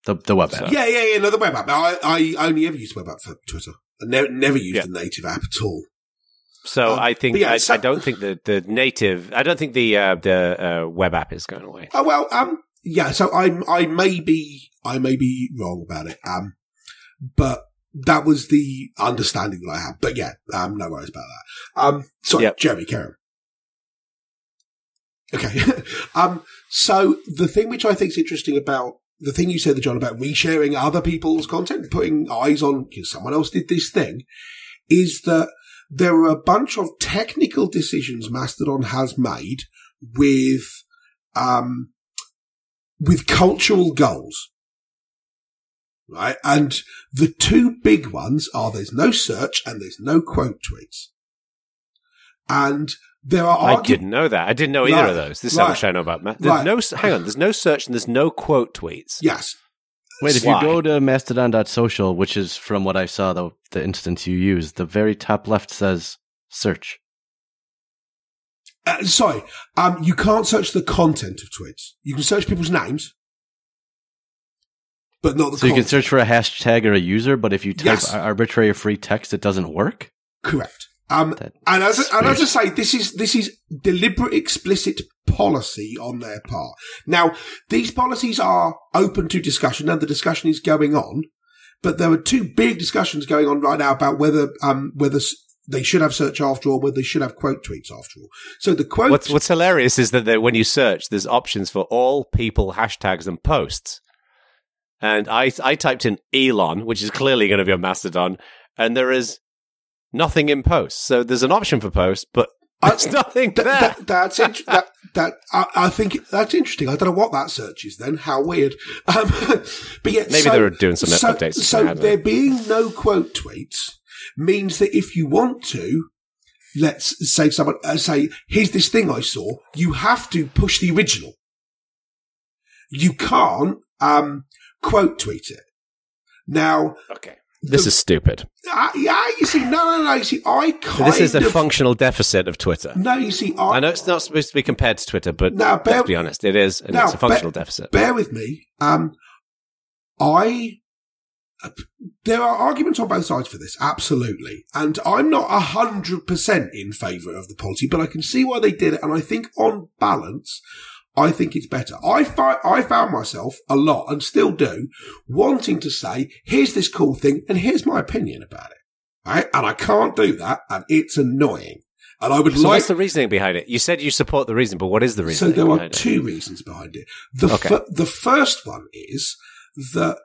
The the web app. Yeah, yeah, yeah. No, the web app. I, I only ever used web app for Twitter. I never never used yeah. the native app at all. So um, I think yeah, I, so, I, don't think the, the native I don't think the uh, the uh, web app is going away. Oh well, um, yeah. So I I may be I may be wrong about it. Um, but that was the understanding that I had. But yeah, um, no worries about that. Um, sorry, yep. Jeremy, Karen. Okay. um, so the thing which I think is interesting about the thing you said, John, about resharing other people's content, putting eyes on know, someone else did this thing, is that there are a bunch of technical decisions Mastodon has made with, um, with cultural goals. Right. And the two big ones are there's no search and there's no quote tweets. And there are. I didn't know that. I didn't know either right, of those. This is right, how much I know about. Ma- there's right. no. Hang on. There's no search and there's no quote tweets. Yes. Wait, if you go to mastodon.social, which is from what I saw, the, the instance you use, the very top left says search. Uh, sorry, um, you can't search the content of tweets. You can search people's names, but not the. So content. you can search for a hashtag or a user, but if you type yes. arbitrary free text, it doesn't work. Correct. Um, and as and as I say, this is this is deliberate, explicit policy on their part. Now, these policies are open to discussion, and the discussion is going on. But there are two big discussions going on right now about whether um whether they should have search after all, whether they should have quote tweets after all. So the quote What's What's hilarious is that when you search, there's options for all people, hashtags, and posts. And I I typed in Elon, which is clearly going to be a Mastodon, and there is nothing in post. So there's an option for post, but I- nothing Th- there. that, that's int- that that I, I think that's interesting. I don't know what that search is. Then how weird. Um, but yeah, Maybe so, they were doing some so, updates. So there being no quote tweets means that if you want to, let's say someone uh, say, "Here's this thing I saw," you have to push the original. You can't um, quote tweet it. Now, okay, this the- is stupid. uh, yeah, you see, no, no, no. You see, I kind This is a of functional deficit of Twitter. no. You see, I, I know it's not supposed to be compared to Twitter, but Now, bear- let's be honest, it is, and Now, it's a functional bear- deficit. bear with me. Um, I there are arguments on both sides for this, absolutely, and I'm not a hundred percent in favour of the policy, but I can see why they did it, and I think on balance. I think it's better. I fi- I found myself a lot and still do wanting to say, here's this cool thing and here's my opinion about it. Right. And I can't do that and it's annoying. And I would So like what's the reasoning behind it? You said you support the reason, but what is the reason? so there are behind it? two reasons behind it. The Okay. fir- the first one is that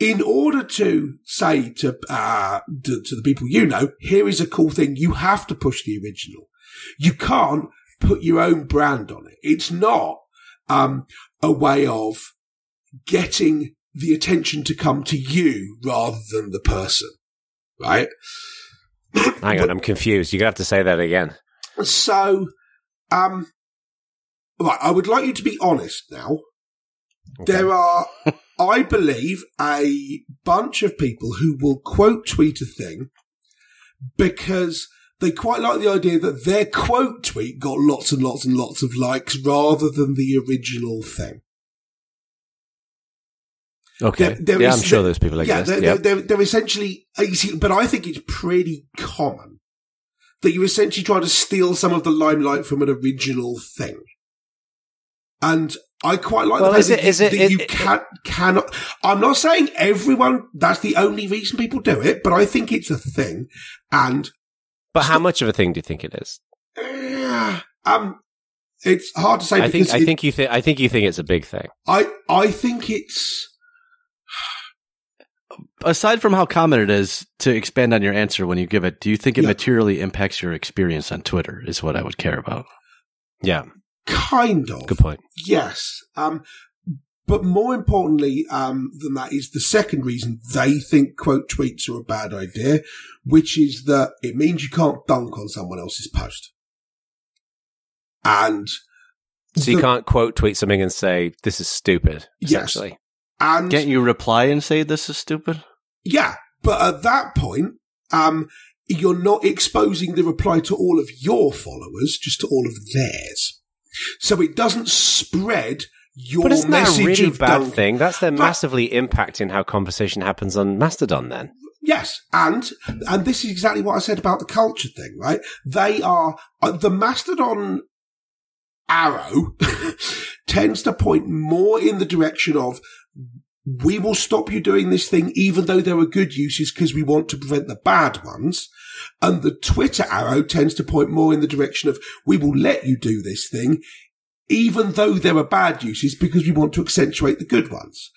in order to say to, uh, to to the people you know, here is a cool thing, you have to push the original. You can't put your own brand on it. It's not um, a way of getting the attention to come to you rather than the person, right? Hang on, I'm confused. You're gonna have to say that again. So, um, right, I would like you to be honest now. Okay. There are, I believe, a bunch of people who will quote tweet a thing because they quite like the idea that their quote tweet got lots and lots and lots of likes rather than the original thing. Okay. There- there yeah, is- I'm sure those people yeah, exist. they're, Yeah, they're, they're essentially, you see, but I think it's pretty common that you're essentially trying to steal some of the limelight from an original thing. And I quite like Well, the is fact it- that, is you, it- that it- you it- can, cannot. I'm not saying everyone, that's the only reason people do it, but I think it's a thing. And, But how much of a thing do you think it is? um, it's hard to say I think I it- think you think I think you think it's a big thing. I, I think it's, Aside from how common it is to expand on your answer when you give it, do you think it Yeah. materially impacts your experience on Twitter? Is what I would care about. Yeah, kind of. good point. Yes. Um, but more importantly um, than that is the second reason they think quote tweets are a bad idea, which is that it means you can't dunk on someone else's post. And So you the- can't quote tweet something and say this is stupid. Yes. And Can't you reply and say this is stupid? yeah, but at that point, um, you're not exposing the reply to all of your followers, just to all of theirs. So it doesn't spread your but isn't that a really of bad thing? That's then massively impacting how conversation happens on Mastodon. Then Yes, and and this is exactly what I said about the culture thing, right? They are uh, the Mastodon arrow tends to point more in the direction of we will stop you doing this thing even though there are good uses because we want to prevent the bad ones. And the Twitter arrow tends to point more in the direction of we will let you do this thing even though there are bad uses because we want to accentuate the good ones.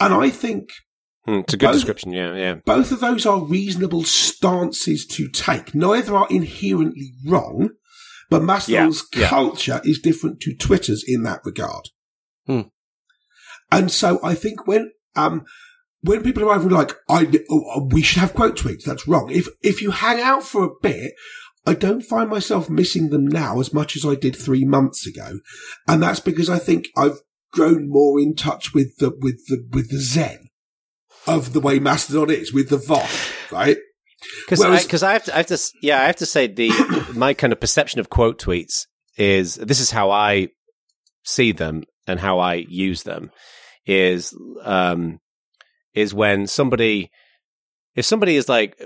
And I think Hmm, it's a good Both- description. Yeah, yeah. both of those are reasonable stances to take. Neither are inherently wrong, but Mastodon's Yeah, yeah. culture is different to Twitter's in that regard. Hmm. And so I think when, um, when people are over like, I, oh, we should have quote tweets, that's wrong. If, if you hang out for a bit, I don't find myself missing them now as much as I did three months ago. And that's because I think I've grown more in touch with the, with the, with the zen of the way Mastodon is with the VOD, right? Because because I, have to, I have to, yeah, I have to say the my kind of perception of quote tweets is this is how I see them and how I use them is um is when somebody if somebody is like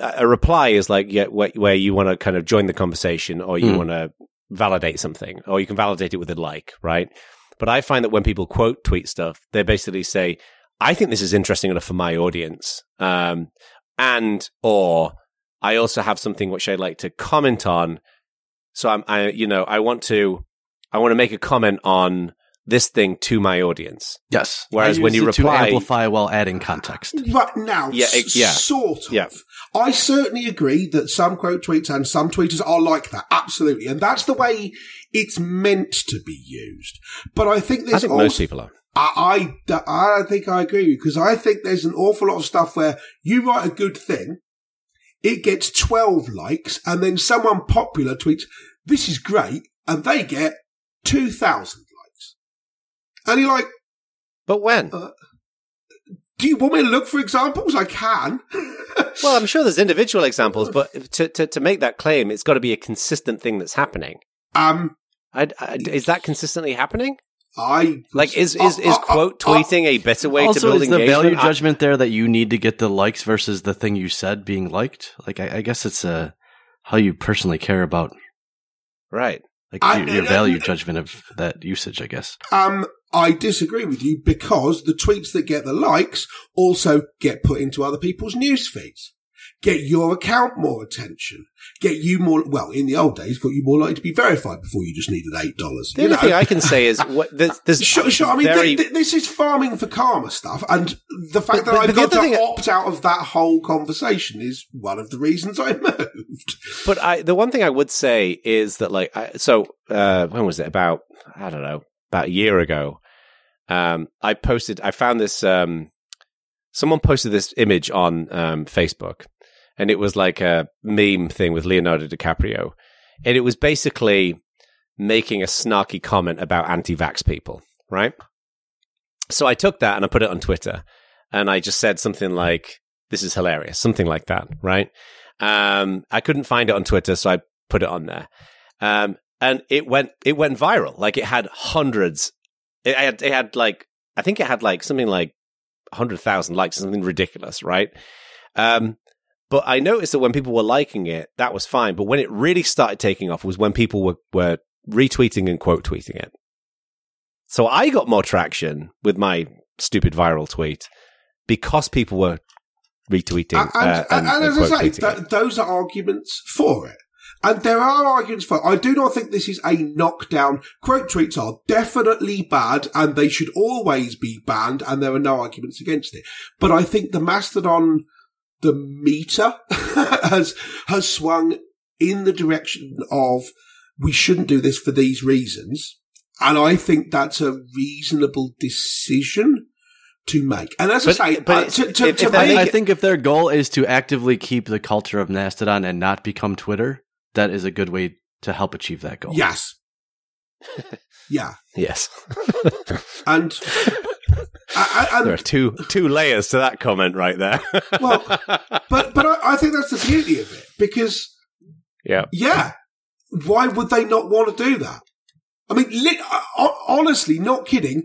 a reply is like yeah, where, where you want to kind of join the conversation or you Hmm. want to validate something or you can validate it with a like, right? But I find that when people quote tweet stuff, they basically say, "I think this is interesting enough for my audience," um, and or I also have something which I'd like to comment on. So I'm, I, you know, I want to, I want to make a comment on this thing to my audience. Yes. Whereas I when you it to amplify while adding context. Right now, Yeah, s- it- yeah. sort of. Yeah. I certainly agree that some quote tweets and some tweeters are like that. Absolutely. And that's the way it's meant to be used. But I think I there's think also, most people are. I, I, I don't think I agree because I think there's an awful lot of stuff where you write a good thing, it gets 12 likes, and then someone popular tweets, this is great, and they get 2,000 likes. And you're like, But when? do you want me to look for examples? I can. Well, I'm sure there's individual examples, but to, to, to make that claim, it's got to be a consistent thing that's happening. um, I, I- is that consistently happening? I Like, is is, is Uh, uh, quote uh, uh, tweeting a better way to also, build is the value I- judgment there that you need to get the likes versus the thing you said being liked? Like, I, I guess it's uh, how you personally care about right. like I- your, your I- value judgment of that usage. I guess. Um, I disagree with you because the tweets that get the likes also get put into other people's news feeds. Get your account more attention. Get you more, well, in the old days, got you more likely to be verified before you just needed $8. The only know? thing I can say is what there's, there's Sure, sure. I mean, very, th- th- this is farming for karma stuff, and the fact But- that but- I've but got to opt out of that whole conversation is one of the reasons I moved. but I the one thing I would say is that like I, so uh, when was it about I don't know about a year ago. Um, I posted. I found this. Um, someone posted this image on um, Facebook, and it was like a meme thing with Leonardo DiCaprio, and it was basically making a snarky comment about anti-vax people, right? So I took that and I put it on Twitter, and I just said something like, "This is hilarious," something like that, right? Um, I couldn't find it on Twitter, so I put it on there, um, and it went it went viral. Like it had hundreds. It had it had like I think it had like something like hundred thousand likes, something ridiculous, right? Um, but I noticed that when people were liking it, that was fine. But when it really started taking off was when people were were retweeting and quote tweeting it. So I got more traction with my stupid viral tweet because people were retweeting and, uh, and, and, and as I say, th- those are arguments for it. And there are arguments for it. I do not think this is a knockdown. Quote tweets are definitely bad and they should always be banned and there are no arguments against it. But I think the Mastodon, the meter has, has swung in the direction of we shouldn't do this for these reasons. And I think that's a reasonable decision to make. And as But- I say, but uh, to, to, if- to if I, make I think if their goal is to actively keep the culture of Mastodon and not become Twitter, that is a good way to help achieve that goal. Yes. yeah. Yes. And, I, I, there are two two layers to that comment right there. Well, but but I, I think that's the beauty of it because yeah. yeah, why would they not want to do that? I mean, lit, uh, honestly, not kidding.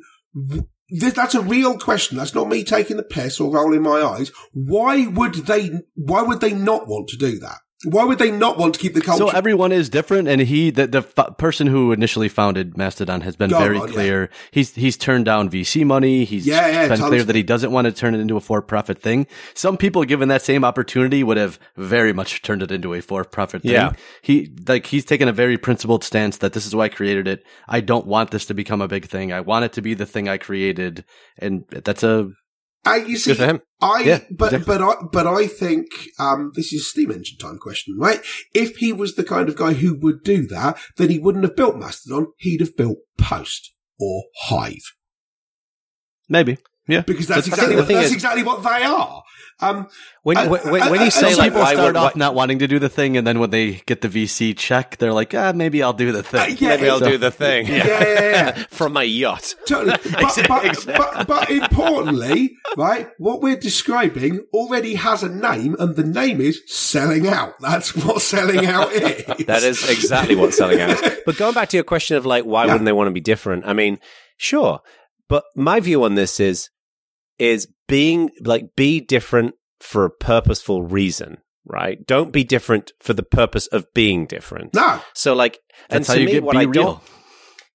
th- That's a real question. That's not me taking the piss or rolling my eyes. Why would they? Why would they not want to do that? Why would they not want to keep the culture? So everyone is different, and he, the, the f- person who initially founded Mastodon, has been Go very on, yeah. clear. He's he's turned down VC money. He's Yeah, yeah, been clear that he doesn't want to turn it into a for-profit thing. Some people, given that same opportunity, would have very much turned it into a for-profit thing. Yeah. He like he's taken a very principled stance that this is why I created it. I don't want this to become a big thing. I want it to be the thing I created, and that's a Uh, you see, Good for him. I Yeah, but exactly. but I but I think um, this is steam engine time question, right? If he was the kind of guy who would do that, then he wouldn't have built Mastodon. He'd have built Post or Hive maybe. Yeah. because that's But exactly what, that's is- exactly what they are. Um, When I- when, when, I- when you say like people why start would off not wanting to do the thing, and then when they get the VC check, they're like, ah, maybe I'll do the thing. Uh, yeah, maybe I'll So- do the thing yeah, yeah, yeah. from my yacht. Totally. But, but, but, but importantly, right, what we're describing already has a name and the name is selling out. That's what selling out is. That is exactly what selling out is. But going back to your question of like, why Yeah. wouldn't they want to be different? I mean, sure. But my view on this is, is being like, be different for a purposeful reason, right? Don't be different for the purpose of being different. No. So like, That's and how to you me, get what be I real. don't,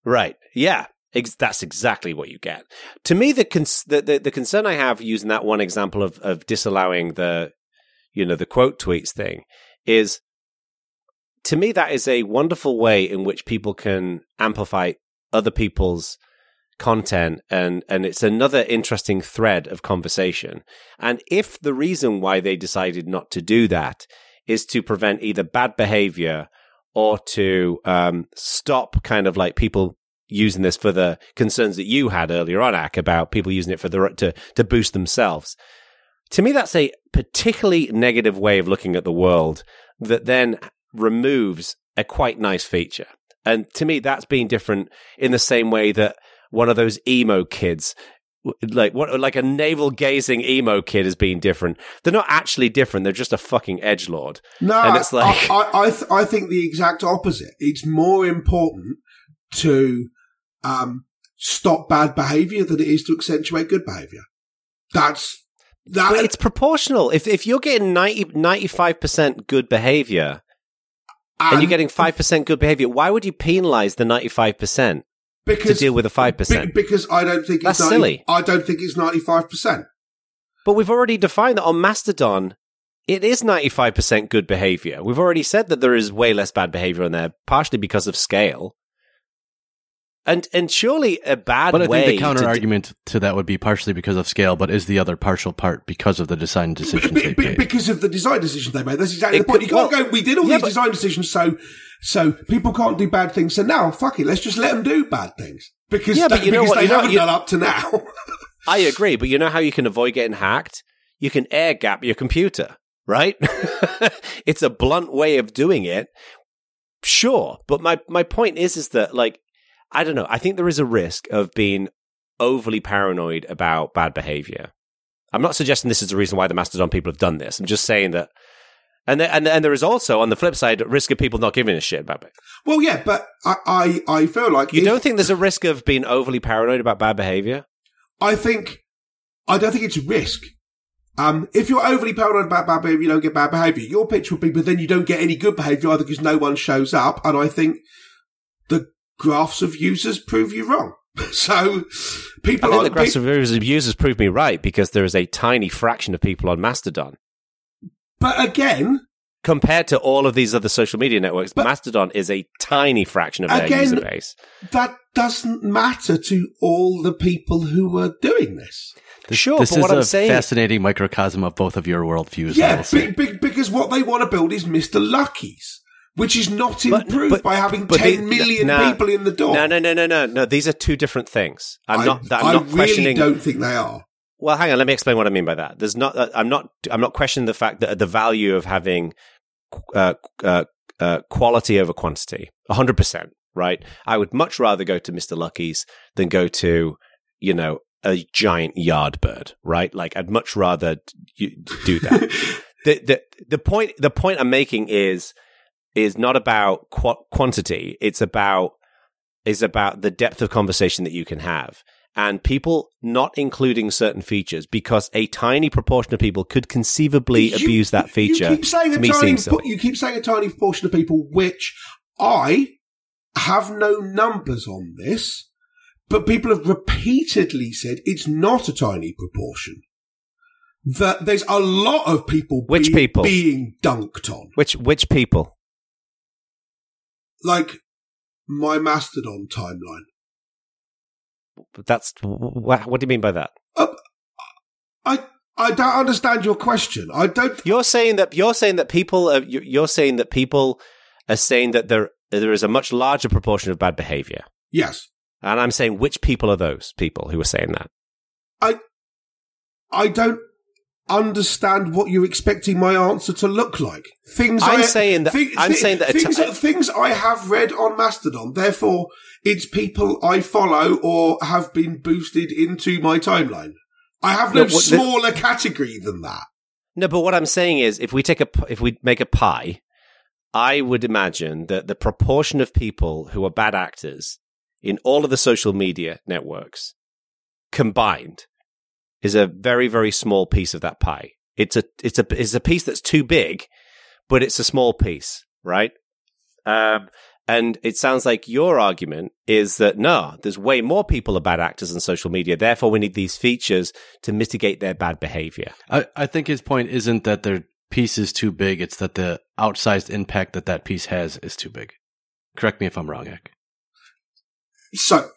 right. Yeah. Ex- that's exactly what you get. To me, the, cons- the, the, the concern I have using that one example of, of disallowing the, you know, the quote tweets thing is to me, that is a wonderful way in which people can amplify other people's content and and it's another interesting thread of conversation. And if the reason why they decided not to do that is to prevent either bad behavior or to um, stop kind of like people using this for the concerns that you had earlier on Aq, about people using it for the to to boost themselves. To me that's a particularly negative way of looking at the world that then removes a quite nice feature. And to me that's being different in the same way that one of those emo kids like what like a navel gazing emo kid is being different they're not actually different they're just a fucking edge lord No, And it's like- I, I, I, th- I think the exact opposite. It's more important to um, stop bad behavior than it is to accentuate good behavior. That's that. but it's proportional if if you're getting 90 95% good behavior and, you're getting 5% good behavior why would you penalize the 95% to because deal with the 5% be- because I don't think That's it's 90, silly. I don't think it's ninety five percent. But we've already defined that on Mastodon, it is 95% good behavior. We've already said that there is way less bad behavior on there, partially because of scale. And and surely a bad But I way think the to counter d- argument to that would be partially because of scale, but is the other partial part because of the design decisions Be- they be- made? because of the design decisions they made. That's exactly It the point. could- You can't well, go. We did all yeah, these but- design decisions, so so people can't do bad things. So now, fuck it, let's just let them do bad things because Yeah, but you know because what- they you know- haven't you- done up to now. I agree, but you know how you can avoid getting hacked? You can air gap your computer, right? it's a blunt way of doing it. Sure, but my my point is is that like I don't know, I think there is a risk of being overly paranoid about bad behavior. I'm not suggesting this is the reason why the Mastodon people have done this. I'm just saying that and there, and and there is also on the flip side a risk of people not giving a shit about it. well, yeah, but I I, I feel like You if- don't think there's a risk of being overly paranoid about bad behavior? I think I don't think it's a risk. Um, if you're overly paranoid about bad behavior, you don't get bad behavior. Your pitch would be, but then you don't get any good behavior either because no one shows up. And I think the graphs of users prove you wrong. so people I think are the graphs of users users prove me right because there is a tiny fraction of people on Mastodon. but again, Compared to all of these other social media networks, But- Mastodon is a tiny fraction of their user base. that doesn't matter to all the people who are doing this. Sure, this but is what a I'm saying, fascinating microcosm of both of your worldviews. I Yeah, will say. be, be, because what they want to build is Mr. Lucky's, which is not improved but- by having but the- 10 million no, people in the door. no, no, no, no, no, no. These are two different things. I'm I, not. I'm I not really questioning. don't think they are. Well, hang on. Let me explain what I mean by that. There's not. Uh, I'm not. I'm not questioning the fact that the value of having uh, uh, uh, quality over quantity. hundred percent. Right. I would much rather go to Mister Lucky's than go to, you know, a giant yard bird. Right. Like I'd much rather do that. the the the point the point I'm making is is not about qu- quantity. It's about is about the depth of conversation that you can have and people not including certain features because a tiny proportion of people could conceivably You- abuse that feature. You keep saying a tiny. po- you keep saying a tiny proportion of people, which I have no numbers on this, but people have repeatedly said it's not a tiny proportion. That there's a lot of people, Which be- people? being dunked on, Which which people? Like my Mastodon timeline. That's what do you mean by that? Um, I I don't understand your question. I don't. You're saying that you're saying that people are, you- you're saying that people are saying that there there is a much larger proportion of bad behavior. Yes, And I'm saying which people are those people who are saying that? I I don't understand what you're expecting my answer to look like. Things I'm I, saying that- thi- I'm thi- saying that things, ti- things I have read on Mastodon. Therefore, it's people I follow or have been boosted into my timeline. I have no No, what the- smaller category than that. No, but what I'm saying is, if we take a if we make a pie, I would imagine that the proportion of people who are bad actors in all of the social media networks combined is a very, very small piece of that pie. It's a it's a it's a piece that's too big, but it's a small piece, right? Um, and it sounds like your argument is that no, there's way more people are bad actors on social media. Therefore, we need these features to mitigate their bad behavior. I, I think his point isn't that their piece is too big; it's that the outsized impact that that piece has is too big. Correct me if I'm wrong, Aq. So,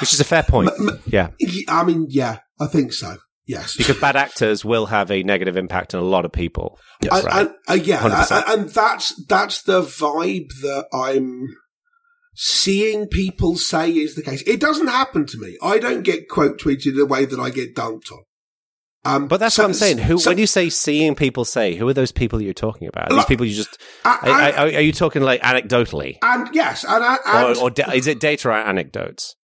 which is a fair point. M- m- yeah, I mean, yeah, I think so. Yes, because bad actors will have a negative impact on a lot of people. Yes, right. and, uh, yeah, and, and that's that's the vibe that I'm seeing people say is the case. It doesn't happen to me. I don't get quote tweeted the way that I get dunked on. Um, but that's so, what I'm saying. Who, so, when you say seeing people say, who are those people you're talking about? Are these people you just uh, are, are, are, you talking like anecdotally? And yes, and, and or, or da- is it data or anecdotes?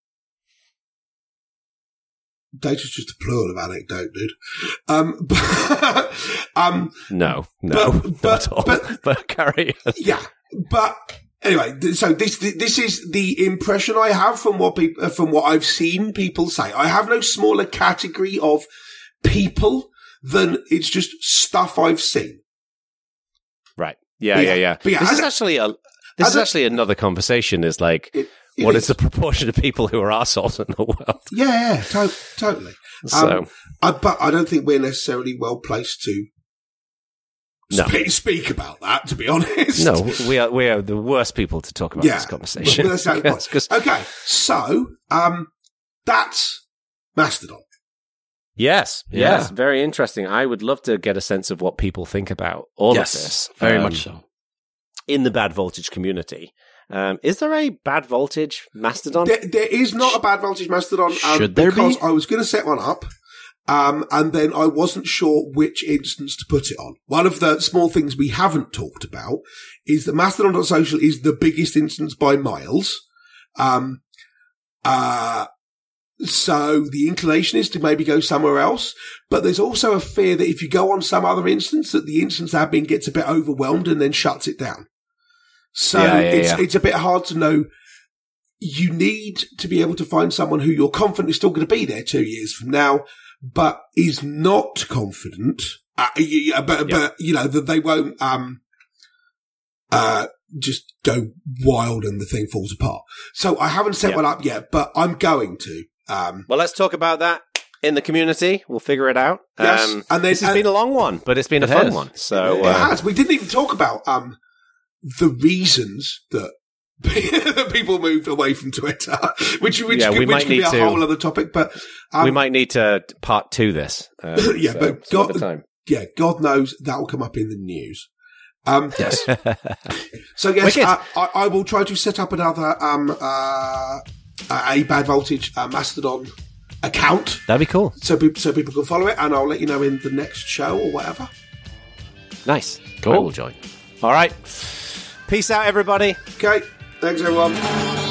Data's just a plural of anecdote, dude. Um, but, um, no, no, but, but, but, but carry on. Yeah, but anyway, so this this is the impression I have from what people from what I've seen people say. I have no smaller category of people than it's just stuff I've seen. Right. Yeah, yeah, yeah. yeah. yeah this is actually a this is a, actually another conversation. Is like. It what is. is. the proportion of people who are assholes in the world? Yeah, yeah to- totally. So, um, I, but I don't think we're necessarily well placed to no. speak, speak, about that. To be honest, no, we are we are the worst people to talk about yeah, this conversation. yes, okay, so um, that's Mastodon. Yes, yeah. yes, very interesting. I would love to get a sense of what people think about all yes, of this. Very um, much so. In the bad voltage community. Um, is there a bad voltage Mastodon? there, there is not a bad voltage Mastodon. Um, Should there because be? I was going to set one up. Um, and then I wasn't sure which instance to put it on. One of the small things we haven't talked about is that Mastodon.social is the biggest instance by miles. Um, uh, so the inclination is to maybe go somewhere else, but there's also a fear that if you go on some other instance, that the instance admin gets a bit overwhelmed and then shuts it down. So yeah, yeah, it's yeah. it's a bit hard to know. You need to be able to find someone who you're confident is still going to be there two years from now, but is not confident. Uh, but but you know that they won't um uh just go wild and the thing falls apart. So I haven't set one up yet, but I'm going to. Um, well, let's talk about that in the community. We'll figure it out. Yes, um, and this has and been a long one, but it's been a fun has. one. So it uh, has. We didn't even talk about um, the reasons that people moved away from Twitter, which which, yeah, could, which could be a to, whole other topic. But um, we might need to part two this. Um, yeah, so, but God, yeah, God knows that will come up in the news. Um, yes. so yes, uh, I, I, will try to set up another um, uh, a bad voltage uh, Mastodon account. That'd be cool. So people, so people can follow it, and I'll let you know in the next show or whatever. Nice. Cool. I will join. All right. Peace out, everybody. Okay. Thanks, everyone.